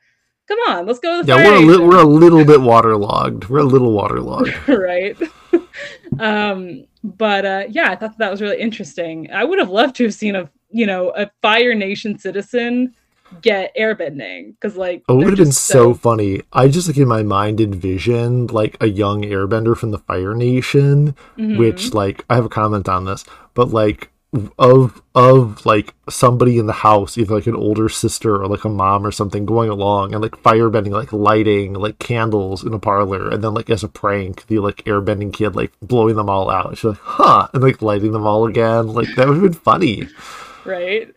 come on, let's go to the Yeah, Fire we're a, li- we're a little bit waterlogged. We're a little waterlogged. right um but uh yeah i thought that was really interesting i would have loved to have seen a you know a fire nation citizen get airbending because like Oh, it would have been so funny. I just like in my mind envisioned like a young airbender from the Fire Nation, Mhm. which like I have a comment on this, but like of of like somebody in the house, either like an older sister or like a mom or something going along and like firebending, like lighting like candles in a parlor, and then like as a prank, the like airbending kid like blowing them all out. She's like, huh, and like lighting them all again. Like that would have been funny. right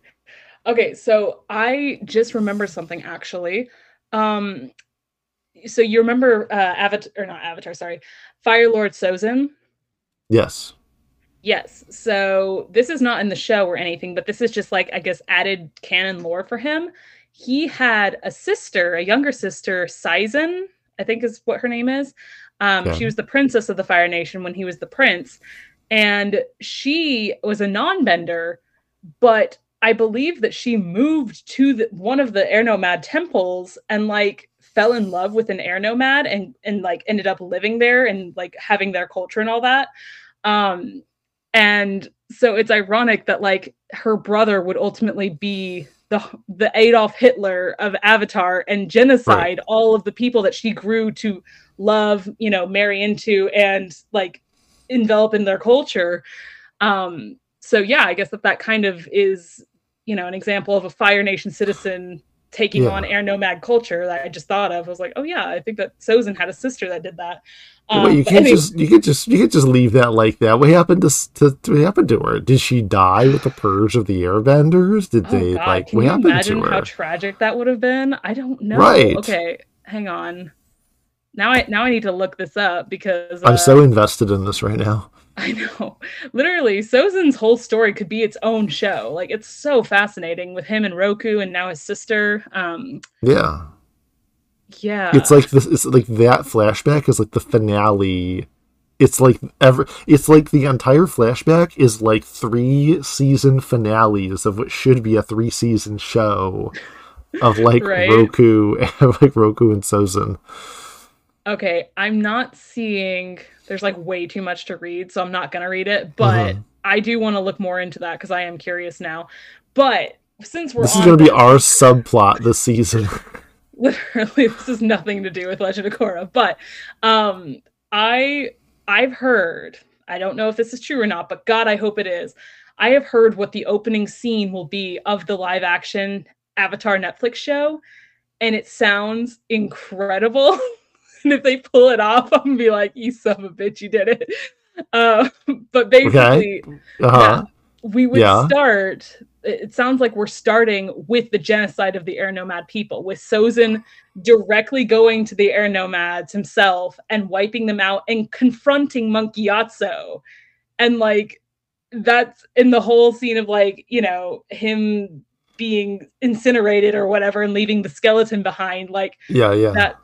okay so i just remember something actually um so you remember uh avatar or not avatar sorry fire lord sozin Yes. Yes. So this is not in the show or anything, but this is just like, I guess, added canon lore for him. He had a sister, a younger sister, Sizen, I think is what her name is. Um, Yeah. She was the princess of the Fire Nation when he was the prince. And she was a non bender, but I believe that she moved to the, one of the air nomad temples and like fell in love with an air nomad and and like ended up living there and like having their culture and all that um and so it's ironic that like her brother would ultimately be the the Adolf Hitler of Avatar and genocide all of the people that she grew to love, you know, marry into and like envelop in their culture. Um so yeah, I guess that that kind of is, you know, an example of a Fire Nation citizen taking Yeah. on air nomad culture that I just thought of. I was like, oh yeah, I think that Sozin had a sister that did that. But Wait, you Um, can't anyway- just you can't just you can't just leave that like that. What happened to, to what happened to her? Did she die with the purge of the airbenders? Did Oh they God, like can what you happened imagine to how tragic that would have been? I don't know. Right. Okay, hang on. Now I now I need to look this up because I'm uh, so invested in this right now. I know. Literally, Sozin's whole story could be its own show. Like it's so fascinating with him and Roku and now his sister. Um Yeah, yeah. it's like this. It's like that flashback is like the finale. It's like ever. It's like the entire flashback is like three season finales of what should be a three season show of like Right. Roku, like Roku and Sozin. Okay, I'm not seeing there's like way too much to read, so I'm not gonna read it, but Mhm. I do want to look more into that because I am curious now. But since we're This is on gonna be our subplot this season. literally this has nothing to do with legend of korra but um i i've heard i don't know if this is true or not but god i hope it is i have heard what the opening scene will be of the live action avatar netflix show and it sounds incredible and if they pull it off i'm gonna be like you son of a bitch you did it uh, but basically Uh-huh. we would Yeah. start it sounds like we're starting with the genocide of the air nomad people with sozin directly going to the air nomads himself and wiping them out and confronting Monk Gyatso and like that's in the whole scene of like you know him being incinerated or whatever and leaving the skeleton behind like Yeah, yeah. that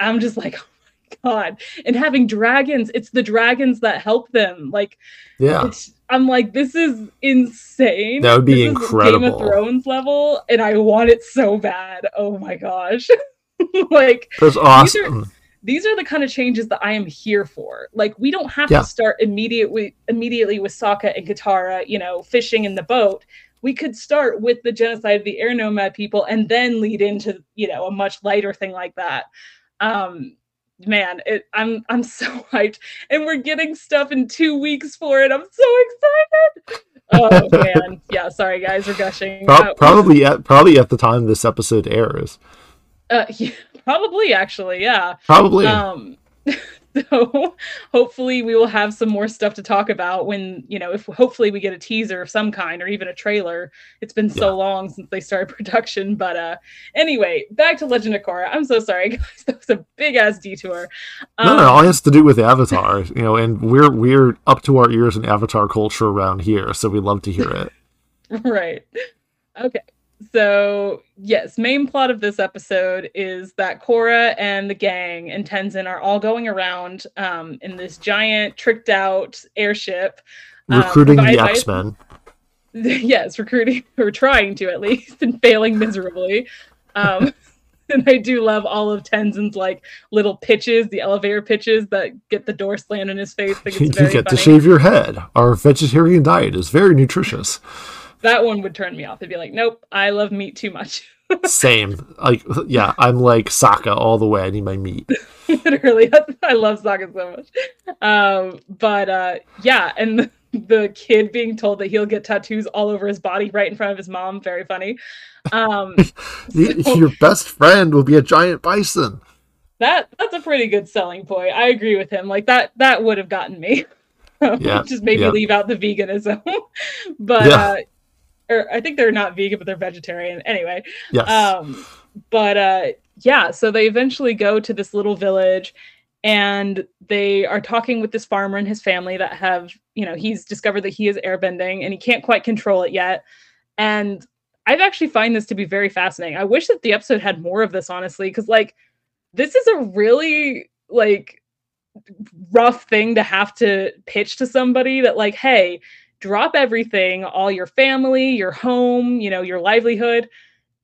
i'm just like oh my god and having dragons it's the dragons that help them like yeah. it's, I'm like, this is insane. That would be This is Game incredible. of Thrones level, and I want it so bad. Oh my gosh! like That's awesome. these are the kind of changes that I am here for. Like we don't have Yeah. to start immediately immediately with Sokka and Katara, you know, fishing in the boat. We could start with the genocide of the air nomad people and then lead into, you know, a much lighter thing like that. Um man, it, I'm I'm so hyped, and we're getting stuff in two weeks for it. I'm so excited. oh man, yeah. Sorry guys, we're gushing. Pro- uh, probably at probably at the time this episode airs. Uh, yeah, probably actually, yeah. Probably. Um, so hopefully we will have some more stuff to talk about when you know if hopefully we get a teaser of some kind or even a trailer. It's been so yeah. long since they started production but uh anyway back to legend of korra. I'm so sorry guys. That was a big ass detour. Um, no no. All has to do with avatar you know and we're we're up to our ears in avatar culture around here so we love to hear it. Right. Okay so, yes, main plot of this episode is that Korra and the gang and Tenzin are all going around um, in this giant, tricked out airship. Um, recruiting um, the X Men. Yes, recruiting, or trying to at least, and failing miserably. Um, and I do love all of Tenzin's like little pitches, the elevator pitches that get the door slammed in his face. you get funny. to shave your head. Our vegetarian diet is very nutritious that one would turn me off. I'd be like, nope, I love meat too much. Same. Like, yeah, I'm like Sokka all the way. I need my meat. Literally, I love Sokka so much. Um, but uh, yeah, and the, the, kid being told that he'll get tattoos all over his body right in front of his mom, very funny. Um, so, Your best friend will be a giant bison. That that's a pretty good selling point. I agree with him. Like that that would have gotten me. yeah, just maybe yeah. leave out the veganism. but yeah. uh, or I think they're not vegan, but they're vegetarian. Anyway. Yes. Um, but uh, yeah, so they eventually go to this little village and they are talking with this farmer and his family that have, you know, he's discovered that he is airbending and he can't quite control it yet. And I've actually find this to be very fascinating. I wish that the episode had more of this, honestly, because like this is a really like rough thing to have to pitch to somebody that like, hey, drop everything, all your family, your home, you know, your livelihood,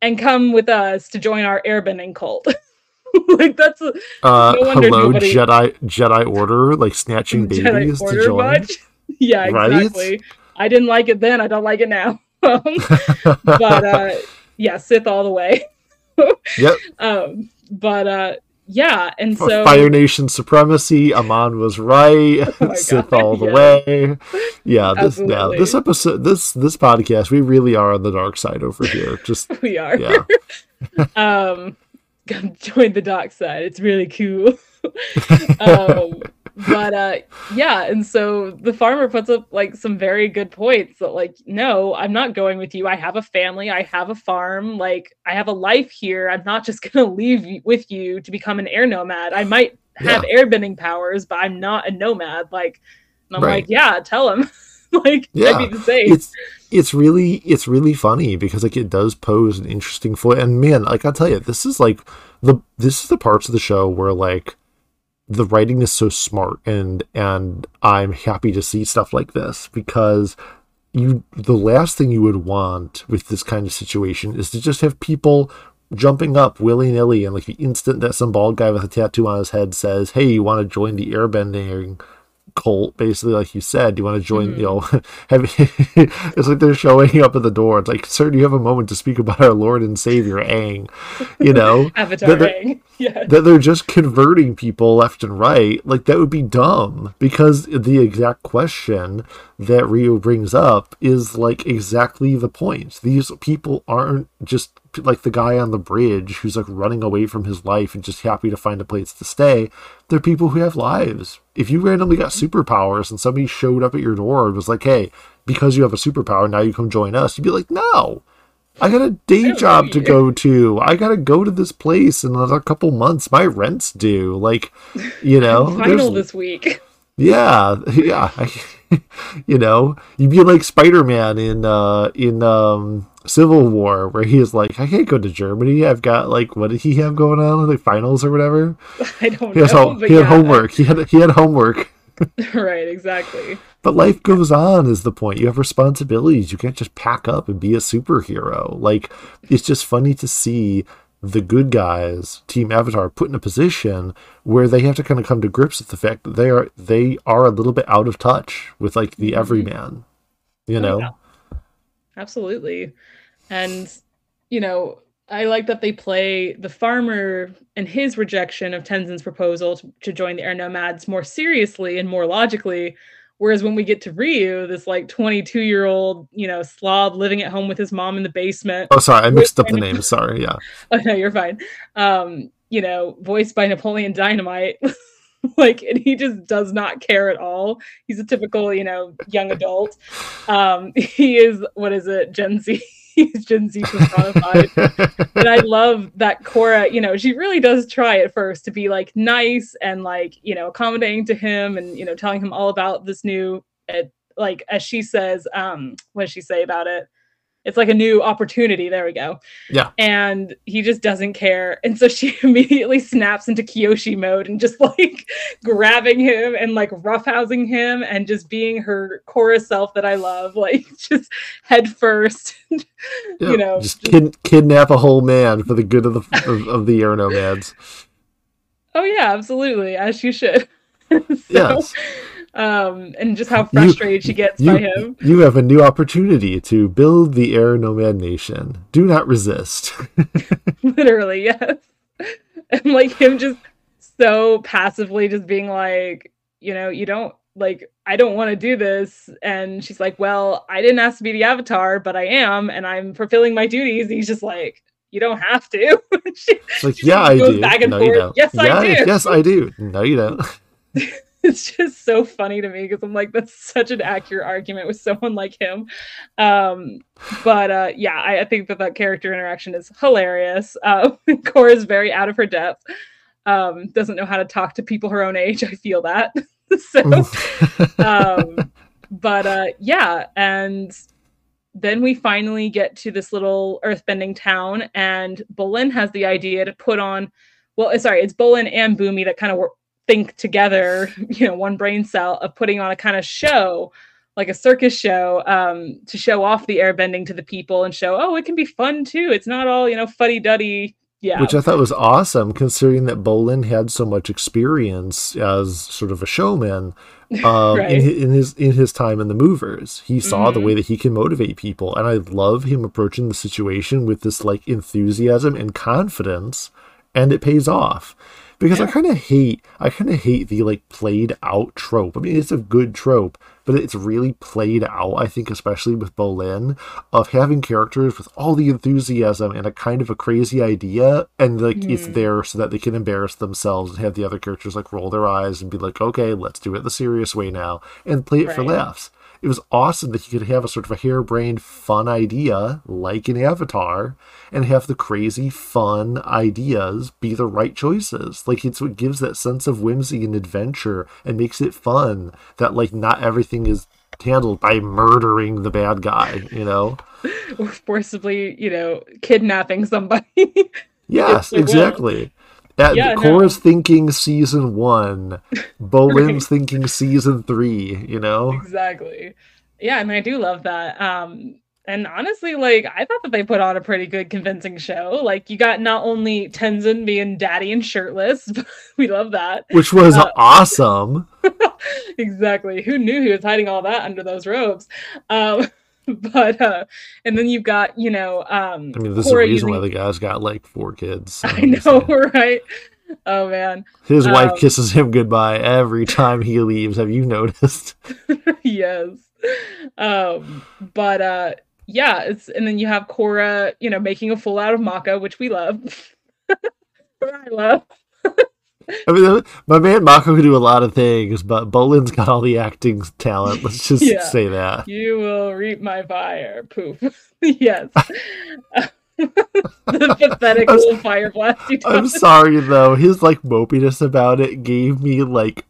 and come with us to join our airbending cult. like that's a, uh, no hello nobody... Jedi Jedi Order, like snatching babies to join. Much? Yeah, exactly. Right? I didn't like it then. I don't like it now. Um, but uh, yeah, Sith all the way. yep. Um, but uh, yeah, and so Fire Nation supremacy. Amon was right. Oh Sith all the way. Yeah, this yeah, this episode, this this podcast, we really are on the dark side over here. Just we are. Yeah. um, join the dark side. It's really cool. um, but uh yeah and so the farmer puts up like some very good points that like no i'm not going with you. I have a family. I have a farm. Like i have a life here. I'm not just gonna leave with you to become an air nomad. I might have yeah. airbending powers but i'm not a nomad. Like and i'm right. like yeah tell him. Like yeah. i'd be the same it's it's really it's really funny because like it does pose an interesting foot and man like i'll tell you this is like the this is the parts of the show where like the writing is so smart and and I'm happy to see stuff like this because you the last thing you would want with this kind of situation is to just have people jumping up willy-nilly and like the instant that some bald guy with a tattoo on his head says hey you want to join the airbending cult basically like you said do you want to join mm-hmm. you know have, it's like they're showing up at the door. It's like sir do you have a moment to speak about our lord and savior Aang you know? Avatar Aang yeah that they're just converting people left and right. Like that would be dumb because the exact question that Ryu brings up is like exactly the point. These people aren't just like the guy on the bridge who's like running away from his life and just happy to find a place to stay. They're people who have lives. If you randomly got superpowers and somebody showed up at your door and was like, "Hey, because you have a superpower, now you come join us," you'd be like, "No." I got a day job to go to. I gotta go to this place in another couple months. My rent's due. Like, you know, final this week. Yeah, yeah. you know, you'd be like Spider Man in uh in um Civil War, where he is like, I can't go to Germany. I've got like, what did he have going on, like finals or whatever? I don't he know. He yeah. had homework. He had he had homework. right, exactly. But life goes on is the point. You have responsibilities. You can't just pack up and be a superhero. Like it's just funny to see the good guys, Team Avatar, put in a position where they have to kind of come to grips with the fact that they are they are a little bit out of touch with like the mm-hmm. everyman. You oh, know? Yeah. Absolutely. And, you know, I like that they play the farmer and his rejection of Tenzin's proposal to, to join the Air Nomads more seriously and more logically, Whereas when we get to Ryu, this like 22 year old, you know, slob living at home with his mom in the basement. Oh, sorry, I mixed up the name. Sorry, yeah. oh no, you're fine. Um, you know, voiced by Napoleon Dynamite. like and he just does not care at all he's a typical you know young adult um he is what is it gen z gen z personified. And i love that Korra, you know she really does try at first to be like nice and like you know accommodating to him and you know telling him all about this new uh, like as she says um what does she say about it it's like a new opportunity. There we go. Yeah. And he just doesn't care. And so she immediately snaps into Kyoshi mode and just like grabbing him and like roughhousing him and just being her Korra's self that I love, like just head first. you know, just, kid- kidnap a whole man for the good of the of, of the air nomads. Oh yeah, absolutely, as you should. so, yes um, and just how frustrated you, she gets you, by him. You have a new opportunity to build the Air Nomad Nation. Do not resist. Literally, yes. And like him just so passively just being like, you know, you don't like I don't want to do this. And she's like, Well, I didn't ask to be the avatar, but I am, and I'm fulfilling my duties. And he's just like, You don't have to. she, like, yeah, I do. Back and no, forth. You don't. Yes, yeah, I do. Yes, I do. No, you don't. It's just so funny to me because I'm like, that's such an accurate argument with someone like him. Um, but uh, yeah, I, I, think that that character interaction is hilarious. Uh, Korra is very out of her depth. Um, doesn't know how to talk to people her own age. I feel that. so, um, but uh, yeah, and then we finally get to this little earthbending town, and Bolin has the idea to put on. Well, sorry, it's Bolin and Bumi that kind of work think together, you know, one brain cell of putting on a kind of show, like a circus show, um, to show off the airbending to the people and show, oh, it can be fun too. It's not all, you know, fuddy duddy. Yeah. Which I thought was awesome considering that Bolin had so much experience as sort of a showman um, right. in, in, his in his time in the movers. He saw mm-hmm. the way that he can motivate people and I love him approaching the situation with this like enthusiasm and confidence and it pays off because yeah. I kind of hate I kind of hate the like played out trope. I mean, it's a good trope, but it's really played out. I think, especially with Bolin, of having characters with all the enthusiasm and a kind of a crazy idea, and like mm. it's there so that they can embarrass themselves and have the other characters like roll their eyes and be like, okay, let's do it the serious way now and play it right. for laughs it was awesome that he could have a sort of a harebrained, fun idea like an avatar and have the crazy, fun ideas be the right choices. Like it's what gives that sense of whimsy and adventure and makes it fun that like not everything is handled by murdering the bad guy, you know? or forcibly, you know, kidnapping somebody. yes, exactly. At yeah, Korra's no. thinking season one, Bolin's right. thinking season three, you know? Exactly. Yeah, and I do love that. Um, and honestly, like I thought that they put on a pretty good convincing show. Like you got not only Tenzin being daddy and shirtless, we love that. Which was uh, awesome. exactly. Who knew he was hiding all that under those robes? Um, but uh and then you've got you know um i mean this is the reason why the guy's got like four kids so i know right? Oh man. His um, wife kisses him goodbye every time he leaves. Have you noticed? Yes. Um but uh yeah it's and then you have Korra you know making a fool out of Mako which we love. I love I mean, my man Mako can do a lot of things, but Bolin's got all the acting talent. Let's just yeah. say that. You will reap my fire. Poof. yes. the pathetic I'm, little fire blast. I'm sorry though. His like mopiness about it gave me like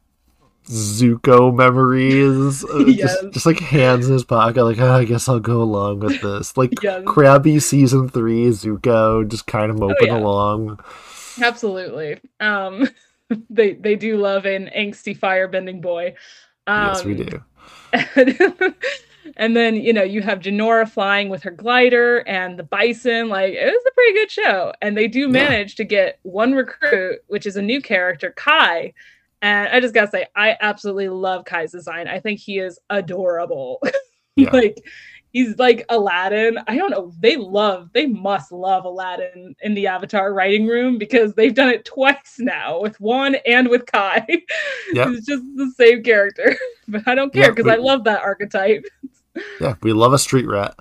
Zuko memories. Uh, yes. just, just like hands in his pocket, like, oh, I guess I'll go along with this. Like yes. Crabby season three, Zuko just kind of oh, moping oh, yeah. along. Absolutely. Um they they do love an angsty firebending boy. Um, yes, we um, do. And, and then you know you have Jinora flying with her glider and the bison. Like it was a pretty good show, and they do manage yeah. to get one recruit, which is a new character, Kai. And I just gotta say, I absolutely love Kai's design. I think he is adorable. Yeah. like he's like Aladdin. I don't know. They love, they must love Aladdin in the Avatar writing room because they've done it twice now with Wan and with Kai. Yep. It's just the same character, but I don't care because yeah, I love that archetype. yeah, we love a street rat.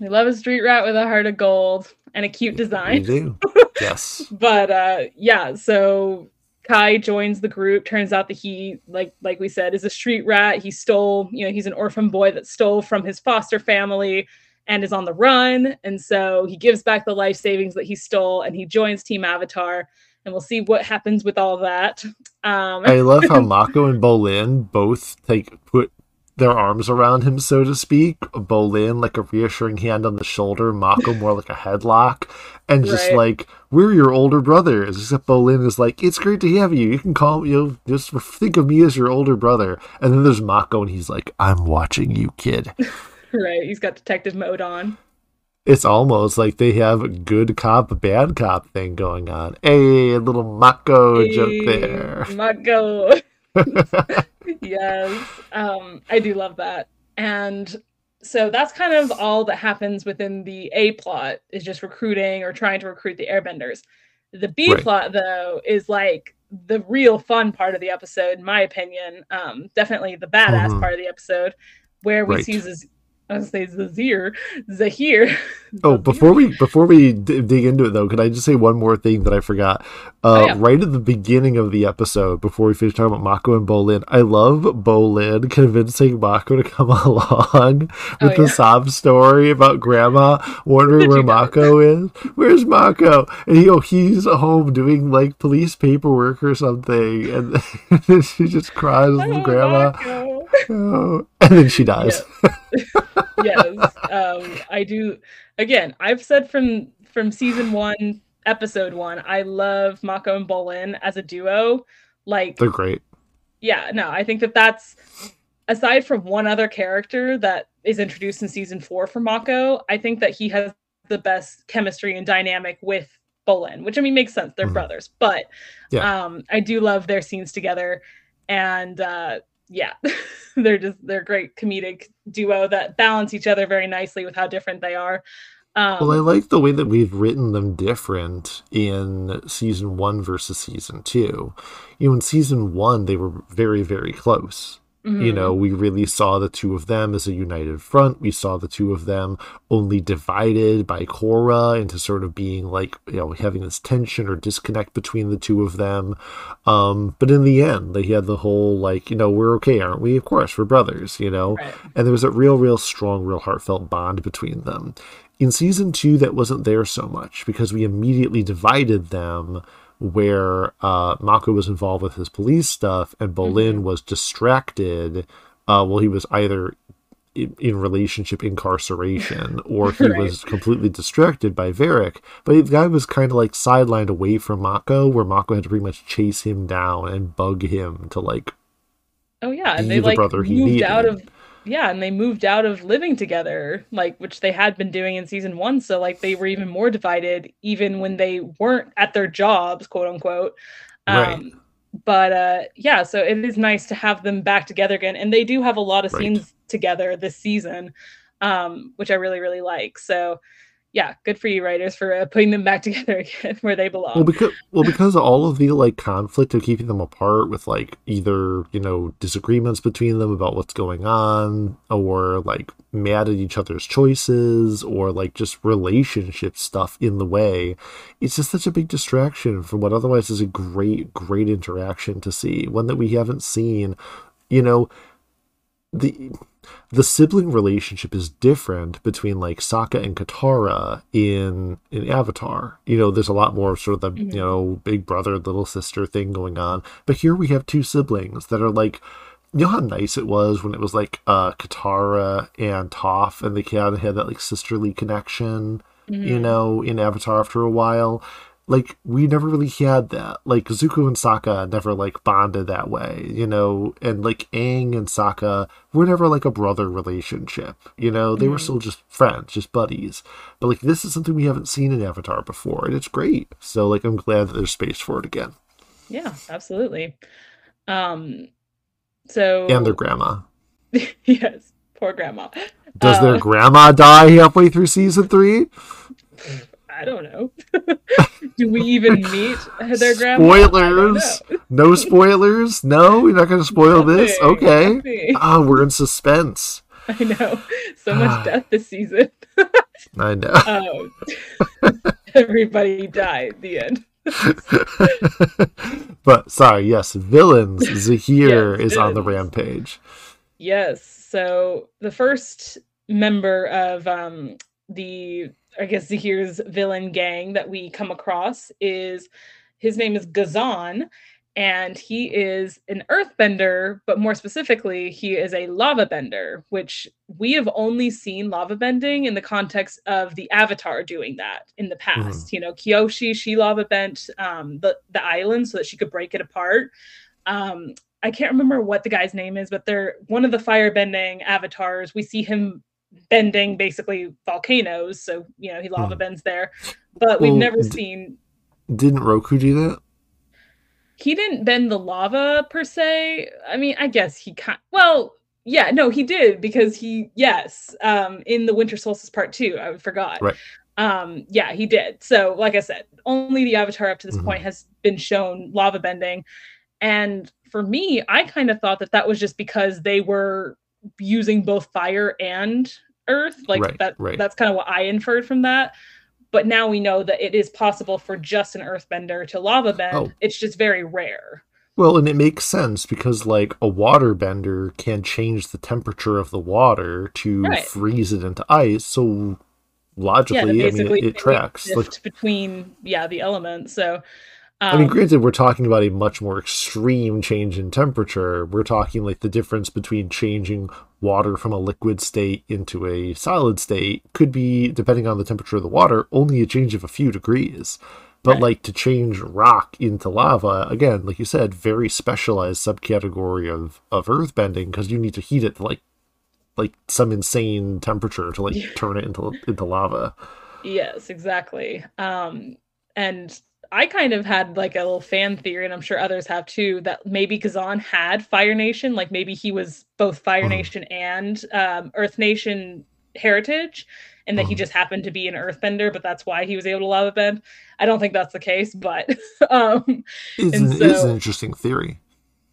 We love a street rat with a heart of gold and a cute design. We do. Yes. but uh yeah, so Kai joins the group. Turns out that he, like like we said, is a street rat. He stole, you know, he's an orphan boy that stole from his foster family and is on the run. And so he gives back the life savings that he stole and he joins Team Avatar. And we'll see what happens with all that. Um, I love how Mako and Bolin both take put their arms around him, so to speak. Bolin like a reassuring hand on the shoulder, Mako more like a headlock, and just right. like we're your older brothers. Except Bolin is like, it's great to have you. You can call you know, just think of me as your older brother. And then there's Mako, and he's like, I'm watching you, kid. right, he's got detective mode on. It's almost like they have a good cop, bad cop thing going on. Hey, a little Mako hey, joke there. Mako. yes. Um, I do love that. And so that's kind of all that happens within the A plot is just recruiting or trying to recruit the airbenders. The B right. plot though is like the real fun part of the episode, in my opinion. Um, definitely the badass mm-hmm. part of the episode, where we right. see this I was say Zahir, Zahir. Oh, before we before we d- dig into it though, could I just say one more thing that I forgot? Uh, oh, yeah. Right at the beginning of the episode, before we finish talking about Mako and Bolin, I love Bolin convincing Mako to come along with oh, yeah. the sob story about Grandma wondering where Mako is. Where's Mako? And he, oh, he's home doing like police paperwork or something, and she just cries with Grandma. Oh, and then she dies. yes, um, I do. Again, I've said from from season one, episode one, I love Mako and Bolin as a duo. Like they're great. Yeah, no, I think that that's aside from one other character that is introduced in season four for Mako. I think that he has the best chemistry and dynamic with Bolin, which I mean makes sense. They're mm brothers, but yeah. um, I do love their scenes together, and uh, yeah, they're just they're great comedic duo that balance each other very nicely with how different they are. Um, well, I like the way that we've written them different in season one versus season two. You know, in season one, they were very, very close. Mm-hmm. You know, we really saw the two of them as a united front. We saw the two of them only divided by Korra into sort of being like, you know, having this tension or disconnect between the two of them. Um, but in the end, they had the whole like, you know, we're okay, aren't we? Of course, we're brothers, you know? Right. And there was a real, real strong, real heartfelt bond between them. In season two, that wasn't there so much because we immediately divided them where uh, Mako was involved with his police stuff and Bolin mm-hmm. was distracted. Uh, well, he was either in, in relationship incarceration or he right. was completely distracted by Varrick. But the guy was kind of like sidelined away from Mako, where Mako had to pretty much chase him down and bug him to like. Oh yeah, and they the like moved out of yeah, and they moved out of living together, like which they had been doing in season one. So like they were even more divided, even when they weren't at their jobs, quote unquote. Um, right. But uh, yeah, so it is nice to have them back together again, and they do have a lot of right. scenes together this season, um, which I really really like. So yeah, good for you writers for uh, putting them back together again where they belong. Well, because well because of all of the like conflict of keeping them apart with like either you know disagreements between them about what's going on, or like mad at each other's choices, or like just relationship stuff in the way. It's just such a big distraction from what otherwise is a great great interaction to see, one that we haven't seen. You know, the the sibling relationship is different between like Sokka and Katara in in Avatar. You know, there's a lot more sort of the mm-hmm. you know big brother little sister thing going on, but here we have two siblings that are like. You know how nice it was when it was like uh Katara and Toph and they kind of had that like sisterly connection, mm-hmm. you know, in Avatar after a while like we never really had that. Like Zuko and Sokka never like bonded that way, you know, and like Aang and Sokka were never like a brother relationship, you know. They mm-hmm. were still just friends, just buddies. But like this is something we haven't seen in Avatar before, and it's great. So like I'm glad that there's space for it again. Yeah, absolutely. Um so And their grandma. yes. Poor grandma. Does Uh, their grandma die halfway through season three? I don't know. Do we even meet their grandma? Spoilers. No spoilers. No, we're not going to spoil this. Okay. nothing. Ah, we're in suspense. I know. So much death this season. I know. Um, everybody died. At the end. but sorry, yes, villains. Zahir Yes, is on the rampage. Yes. So the first member of um, the, I guess, Zahir's villain gang that we come across is his name is Ghazan, and he is an earthbender, but more specifically, he is a lava bender, which we have only seen lava bending in the context of the Avatar doing that in the past. You know, Kyoshi, she lava bent um, the, the island so that she could break it apart. Um, I can't remember what the guy's name is, but they're one of the firebending avatars. We see him bending basically volcanoes, so you know he lava Hmm. bends there. But we've Well, never seen Didn't Roku do that? he didn't bend the lava per se. I mean, I guess he kind well, yeah, no, he did because he yes, um, in the Winter Solstice Part Two, I forgot. Right. Um, yeah, he did. So, like I said, only the Avatar up to this Mhm. point has been shown lava bending, and for me, I kind of thought that that was just because they were using both fire and earth. Like Right, that. right. That's kind of what I inferred from that. But now we know that it is possible for just an earthbender to lava oh. bend. Oh. It's just very rare. Well, and it makes sense because like a water bender can change the temperature of the water to Right. freeze it into ice. So logically, I mean, it, it tracks. Like, between yeah the elements. So I mean, um, granted, we're talking about a much more extreme change in temperature. We're talking like the difference between changing water from a liquid state into a solid state could be, depending on the temperature of the water, only a change of a few degrees. But Right. like to change rock into lava, again, like you said, very specialized subcategory of of earth bending because you need to heat it to like like some insane temperature to like turn it into into lava. Yes, exactly. Um, and I kind of had like a little fan theory, and I'm sure others have too, that maybe Ghazan had Fire Nation, like maybe he was both Fire Mhm. Nation and um, Earth Nation heritage, and that he Mhm. just happened to be an Earthbender, but that's why he was able to lava bend. I don't think that's the case, but um, It's And an, it's an interesting theory.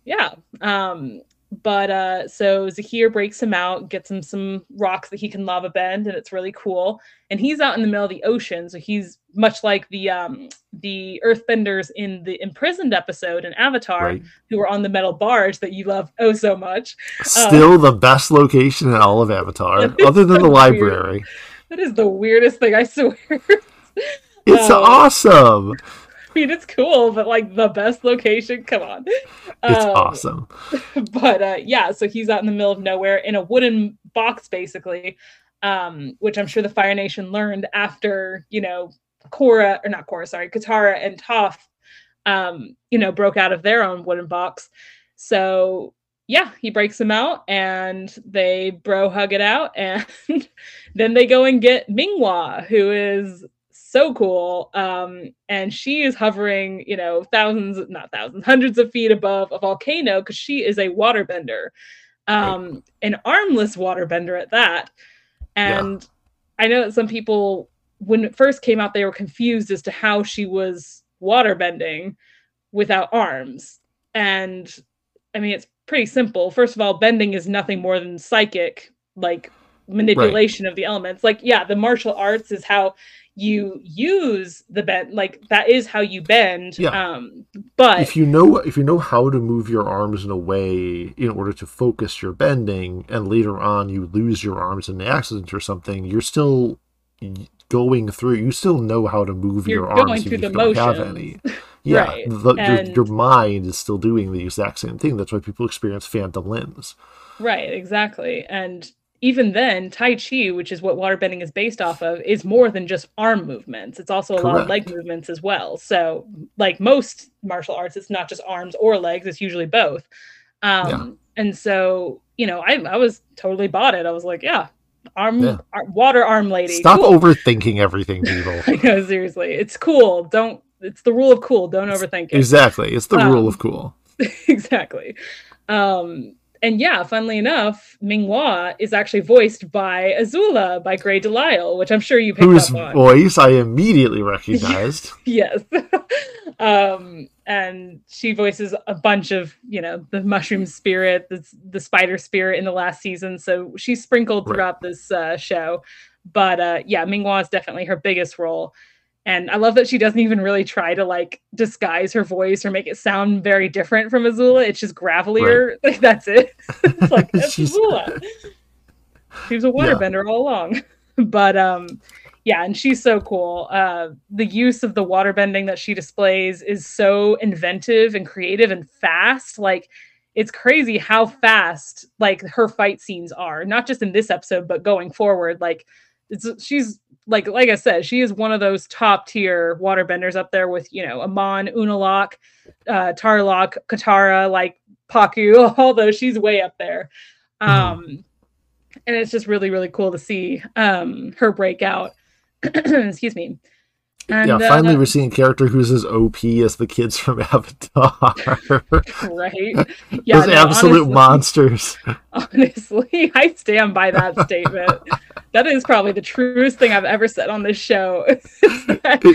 yeah um but uh so zahir breaks him out gets him some rocks that he can lava bend and it's really cool and he's out in the middle of the ocean so he's much like the um the earthbenders in the imprisoned episode in avatar Right. who were on the metal barge that you love oh so much Still the best location in all of Avatar, other than so the weird. library. that is the weirdest thing i swear It's Um, awesome. Mean it's cool but like the best location come on It's Um, awesome. but uh yeah so he's out in the middle of nowhere in a wooden box basically um which i'm sure the fire nation learned after you know Korra or not Korra sorry Katara and Toph um you know broke out of their own wooden box so yeah he breaks him out and they bro hug it out and then they go and get Minghua who is so cool. Um and she is hovering you know thousands not thousands hundreds of feet above a volcano because she is a waterbender. Um an armless waterbender at that. Yeah. and i know that some people when it first came out they were confused as to how she was waterbending without arms. And i mean it's pretty simple. First of all bending is nothing more than psychic like manipulation of the elements. Like yeah the martial arts is how you use the bend like that is how you bend Yeah. um but if you know if you know how to move your arms in a way in order to focus your bending and later on you lose your arms in an accident or something you're still going through you still know how to move You're your going arms through if you the don't have any. yeah Right, the, your, your mind is still doing the exact same thing. That's why people experience phantom limbs. Right, exactly. And even then, Tai Chi, which is what waterbending is based off of, is more than just arm movements. It's also a lot of leg movements as well. So, like most martial arts, it's not just arms or legs, it's usually both. Um, And so, you know, I, I was totally bought it. I was like, yeah, arm, Yeah. water arm lady. stop cool. overthinking everything people I know, seriously. It's cool. Don't, it's the rule of cool. Don't overthink it. exactly it's the Um, rule of cool exactly. Um, and yeah, funnily enough, Minghua is actually voiced by Azula by Grey DeLisle, which I'm sure you picked Whose up on. voice I immediately recognized. yes. um, and she voices a bunch of, you know, the mushroom spirit, the, the spider spirit in the last season. So she's sprinkled Right. throughout this uh, show. But uh, yeah, Minghua is definitely her biggest role. And I love that she doesn't even really try to like disguise her voice or make it sound very different from Azula. It's just gravelier. Like that's it. it's like that's She's- Azula. She was a Yeah. waterbender all along. but um yeah, and she's so cool. Uh the use of the waterbending that she displays is so inventive and creative and fast. Like it's crazy how fast like her fight scenes are, not just in this episode, but going forward. Like it's she's like like I said, she is one of those top tier waterbenders up there with you know Amon, Unalaq, uh, Tarlok, Katara, like Pakku, although she's way up there. Mhm. Um, and it's just really really cool to see um her break out. Excuse me. And, yeah, finally uh, we're seeing a character who's as OP as the kids from Avatar. right. Yeah, Those no, absolute honestly- monsters. Honestly, I stand by that statement. that is probably the truest thing I've ever said on this show. It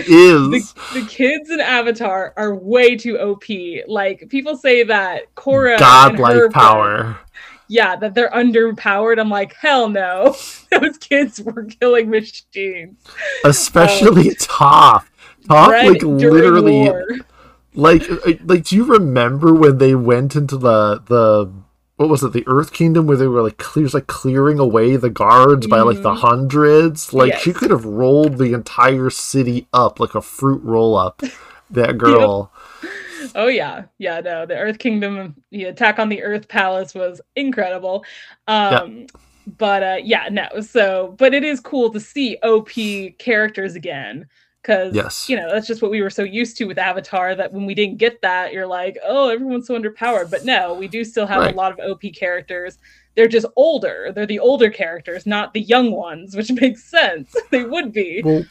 is. the, the kids in Avatar are way too OP. Like people say that Korra Godlike her- power. Yeah, that they're underpowered. I'm like, hell no. Those kids were killing machines. Especially Toph. Toph, like, literally. war. like uh, like do you remember when they went into the the what was it the earth kingdom where they were like clears like clearing away the guards by like the Mhm. hundreds like she could have rolled the entire city up like a fruit roll up that girl Oh yeah, yeah. No, the Earth Kingdom, the attack on the Earth Palace was incredible. Um, but uh, yeah, no. So, but it is cool to see OP characters again because Yes. you know that's just what we were so used to with Avatar. That when we didn't get that, you're like, oh, everyone's so underpowered. But no, we do still have Right. a lot of OP characters. They're just older. They're the older characters, not the young ones, which makes sense. they would be. well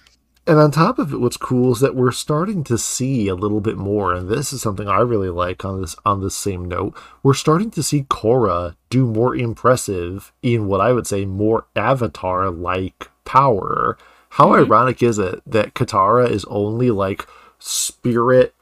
and on top of it what's cool is that we're starting to see a little bit more and this is something i really like on this on this same note we're starting to see Korra do more impressive in what i would say more avatar like power how Mhm. ironic is it that katara is only like spirit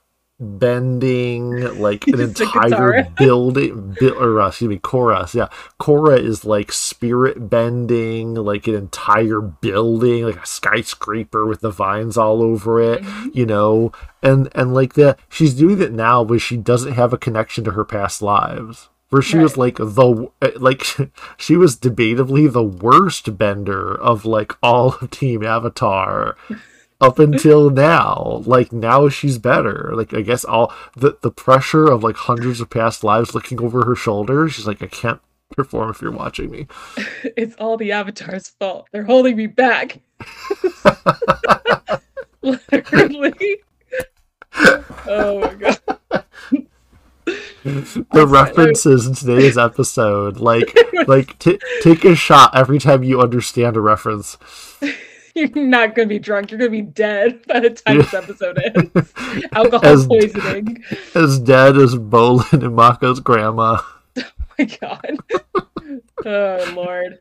bending like an entire building bi- or uh, excuse me Korra yeah. Korra is like spirit bending like an entire building like a skyscraper with the vines all over it Mhm. you know? And and like that she's doing it now but she doesn't have a connection to her past lives. Where she was like the like she was debatably the worst bender of like all of team avatar up until now like now she's better like i guess all the the pressure of like hundreds of past lives looking over her shoulder she's like i can't perform if you're watching me it's all the avatar's fault. They're holding me back. Literally. oh my god. the references in today's episode like like t- take a shot every time you understand a reference You're not gonna be drunk. You're gonna be dead by the time this episode ends. Alcohol As- poisoning. as dead as Bolin and Mako's grandma Oh my god. oh lord.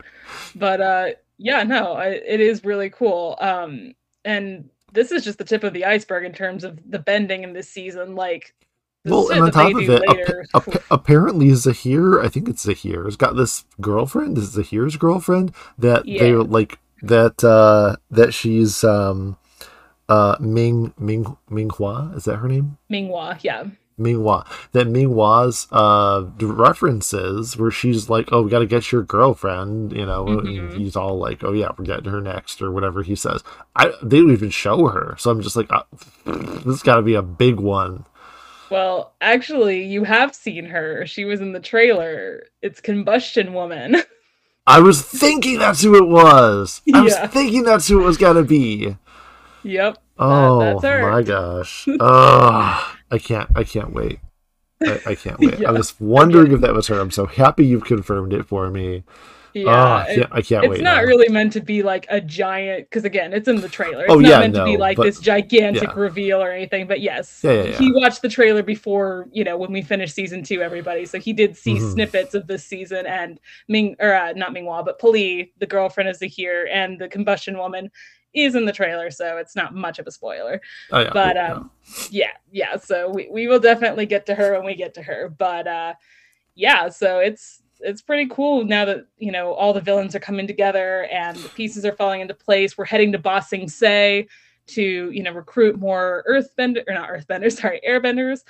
But uh yeah, no, I, it is really cool. Um and this is just the tip of the iceberg in terms of the bending in this season. Like well and on top of it later. appa- apparently Zahir I think it's Zahir has got this girlfriend This is Zahir's girlfriend that they Yeah. like that uh that she's um uh Ming Ming Minghua is that her name Minghua, yeah. Minghua. That Minghua's uh references where she's like, "Oh, we got to get your girlfriend," you know. and Mhm. he's all like, "Oh yeah, we're getting her next," or whatever he says. I they don't even show her, so I'm just like, uh, "This got to be a big one." Well, actually, you have seen her. She was in the trailer. It's Combustion Woman. I was thinking that's who it was. I was thinking that's who it was gonna be. yep. Oh that's her. my gosh! Oh, I can't. I can't wait. I, I can't wait. Yeah. I was wondering if that was her. I'm so happy you've confirmed it for me. Yeah, Oh, I it- can't, I can't it's wait. not now. really meant to be like a giant because again it's in the trailer it's Oh, not yeah, meant to be like but- this gigantic yeah. reveal or anything but yes Yeah, yeah, yeah. he watched the trailer before you know when we finished season two everybody so he did see Mhm. snippets of this season and ming or uh, not minghua but p'li the girlfriend is of zahir and the combustion woman is in the trailer so it's not much of a spoiler Oh, yeah, but yeah. um yeah yeah so we, we will definitely get to her when we get to her but uh yeah so it's it's pretty cool now that you know all the villains are coming together and the pieces are falling into place we're heading to ba sing se to you know recruit more earthbender or not earthbenders sorry airbenders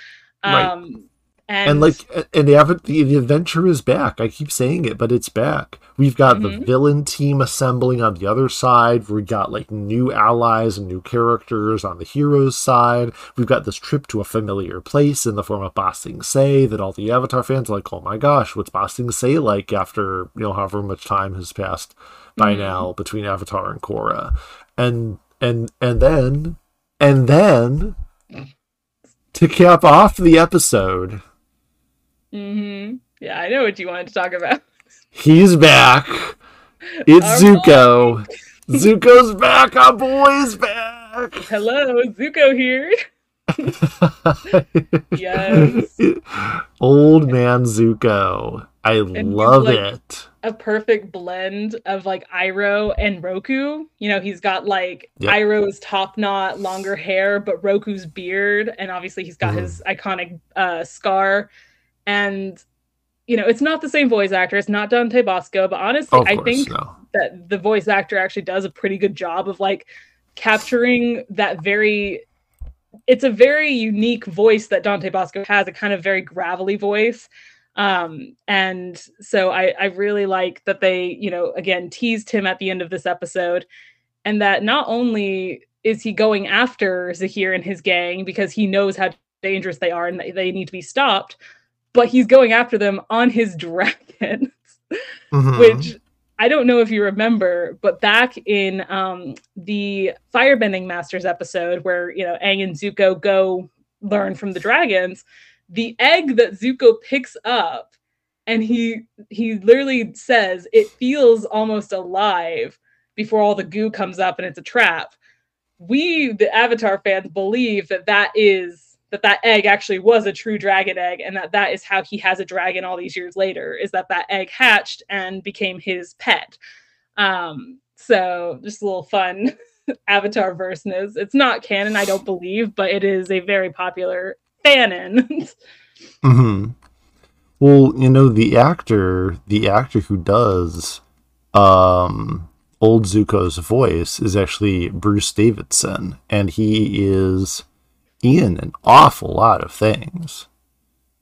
Right. Um, and, and like and the, av- the the adventure is back. I keep saying it but it's back. We've got the Mhm. villain team assembling on the other side. We've got like new allies and new characters on the heroes side. We've got this trip to a familiar place in the form of Ba Sing Se that all the avatar fans are like oh my gosh what's Ba Sing Se like after you know however much time has passed by Mhm. now between avatar and korra? And and and then and then to cap off the episode Mhm. yeah i know what you wanted to talk about He's back. It's Our Zuko. Zuko's back. Our boy's back. hello zuko here Yes. Old man Zuko. I he's love like- it. a perfect blend of like Iroh and Roku. You know, he's got like Yep. Iroh's top knot, longer hair, but Roku's beard, and obviously he's got Mhm. his iconic uh, scar. And you know, it's not the same voice actor. It's not Dante Basco, but honestly, Of I think no. that the voice actor actually does a pretty good job of like capturing that very it's a very unique voice that Dante Basco has, a kind of very gravelly voice. Um, and so I, I really like that they, you know, again teased him at the end of this episode, and that not only is he going after Zahir and his gang because he knows how dangerous they are and that they need to be stopped, but he's going after them on his dragon Mhm. which I don't know if you remember, but back in um, the Firebending Masters episode, where you know Aang and Zuko go learn from the dragons, the egg that Zuko picks up, and he he literally says it feels almost alive before all the goo comes up and it's a trap. We, the Avatar fans, believe that that is that that egg actually was a true dragon egg and that that is how he has a dragon all these years later is that that egg hatched and became his pet. Um so just a little fun avatar verse news it's not canon i don't believe but it is a very popular fanon. Mm-hmm. Well, you know the actor, the actor who does um old Zuko's voice is actually Bruce Davidson, and he is in an awful lot of things.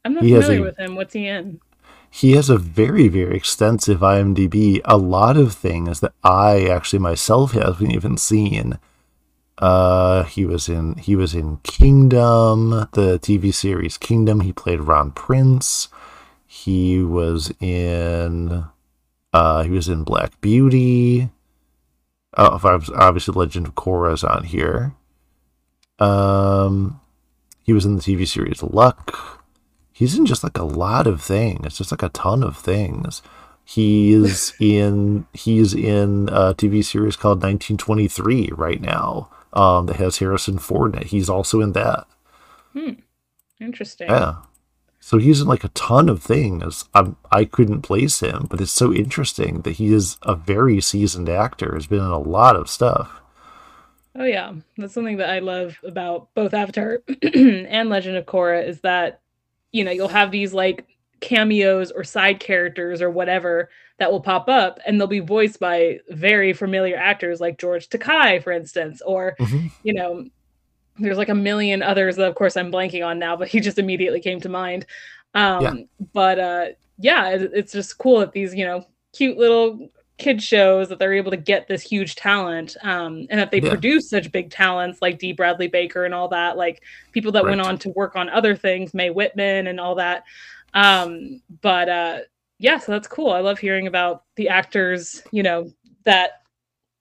i'm not He familiar a- with him what's he in He has a very, very extensive IMDb. A lot of things that I actually myself haven't even seen. Uh, he was in he was in Kingdom, the TV series Kingdom. He played Ron Prince. He was in uh he was in Black Beauty. Oh, ob- obviously Legend of Korra is on here. Um, he was in the TV series Luck. He's in just like a lot of things. It's just like a ton of things. He's in he's in a tv series called 1923 right now um that has harrison ford in it. He's also in that. Hmm. interesting. Yeah. So he's in like a ton of things. I'm, i couldn't place him but it's so interesting that he is a very seasoned actor. Has been in a lot of stuff Oh yeah, that's something that I love about both Avatar and Legend of Korra is that you know you'll have these like cameos or side characters or whatever that will pop up and they'll be voiced by very familiar actors like George Takei for instance or Mhm. you know there's like a million others that of course I'm blanking on now but he just immediately came to mind um Yeah. but uh yeah it, it's just cool that these you know cute little kid shows that they're able to get this huge talent um, and that they Yeah. produce such big talents like D. Bradley Baker and all that, like people that went on to work on other things, Mae Whitman and all that. Um, but uh, yeah, so that's cool. I love hearing about the actors, you know, that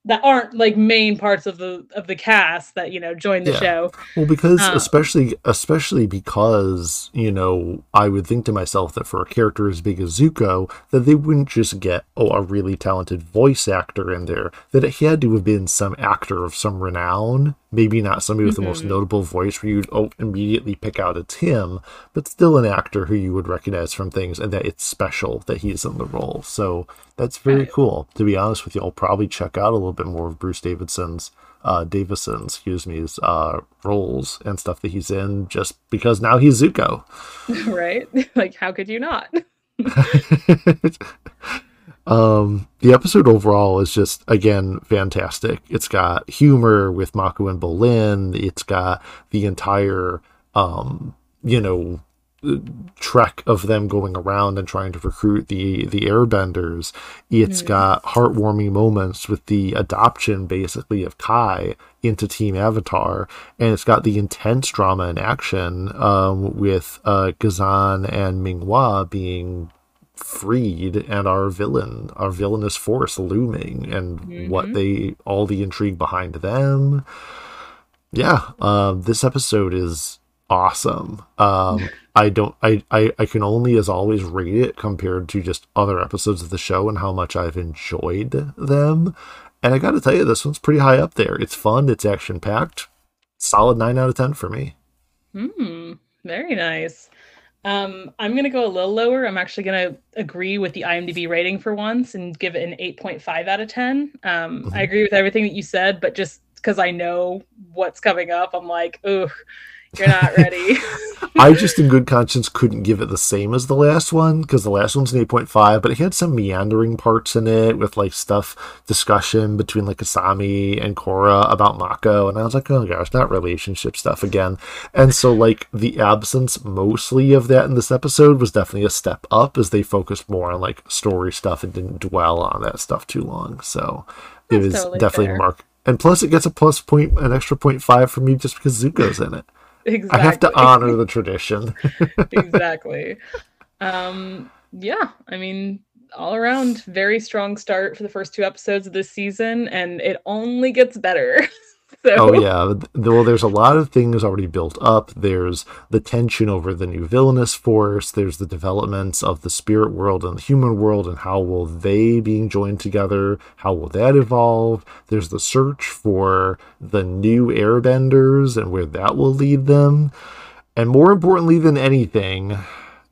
that aren't like main parts of the of the cast that you know join the yeah. show well because um, especially especially because you know i would think to myself that for a character as big as zuko that they wouldn't just get oh a really talented voice actor in there that it had to have been some actor of some renown maybe not somebody with mm-hmm. the most mm-hmm. notable voice where you'd oh, immediately pick out it's him, but still an actor who you would recognize from things and that it's special that he's in the role. So that's very right. cool. To be honest with you, I'll probably check out a little bit more of Bruce Davidson's uh Davison, excuse me, his uh roles and stuff that he's in just because now he's Zuko. right? like how could you not? Um, the episode overall is just again fantastic. It's got humor with Mako and Bolin. It's got the entire, um, you know, trek of them going around and trying to recruit the the airbenders It's mm. got heartwarming moments with the adoption basically of kai into team avatar and it's got the intense drama and action um, with uh, Ghazan and Minghua being freed and our villain, our villainous force looming, and mm-hmm. what they all the intrigue behind them. Yeah, um, this episode is awesome. Um, I don't, I, I, I can only, as always, rate it compared to just other episodes of the show and how much I've enjoyed them. And I got to tell you, this one's pretty high up there. It's fun. It's action packed. Solid nine out of ten for me. Hmm. Very nice. Um, I'm gonna go a little lower. I'm actually gonna agree with the IMDb rating for once and give it an 8.5 out of 10. Um, mm-hmm. I agree with everything that you said, but just because I know what's coming up, I'm like, ugh, you're not ready. I just, in good conscience, couldn't give it the same as the last one because the last one's an 8.5, but it had some meandering parts in it with like stuff, discussion between like Asami and Korra about Mako. And I was like, oh gosh, not relationship stuff again. And so, like, the absence mostly of that in this episode was definitely a step up as they focused more on like story stuff and didn't dwell on that stuff too long. So That's it was totally definitely fair. mark. And plus, it gets a plus point, an extra point five for me just because Zuko's in it. Exactly. I have to honor the tradition. exactly. Um, yeah, I mean, all around, very strong start for the first two episodes of this season, and it only gets better. So. Oh yeah, well, there's a lot of things already built up. There's the tension over the new villainous force. There's the developments of the spirit world and the human world, and how will they being joined together? How will that evolve? There's the search for the new airbenders and where that will lead them. And more importantly than anything,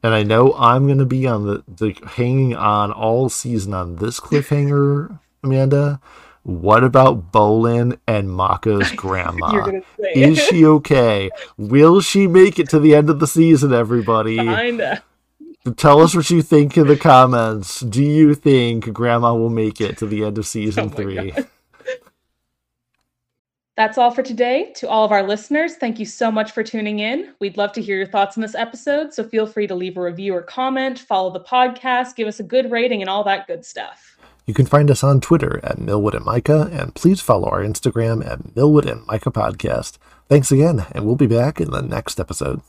and I know I'm going to be on the, the hanging on all season on this cliffhanger, Amanda what about Bolin and Mako's grandma? Is she okay? Will she make it to the end of the season, everybody? Kinda. Tell us what you think in the comments. Do you think Grandma will make it to the end of season oh three? God. That's all for today. To all of our listeners, thank you so much for tuning in. We'd love to hear your thoughts on this episode, so feel free to leave a review or comment, follow the podcast, give us a good rating, and all that good stuff. You can find us on Twitter at Milwood and Mika, and please follow our Instagram at Milwood and Mika Podcast. Thanks again, and we'll be back in the next episode.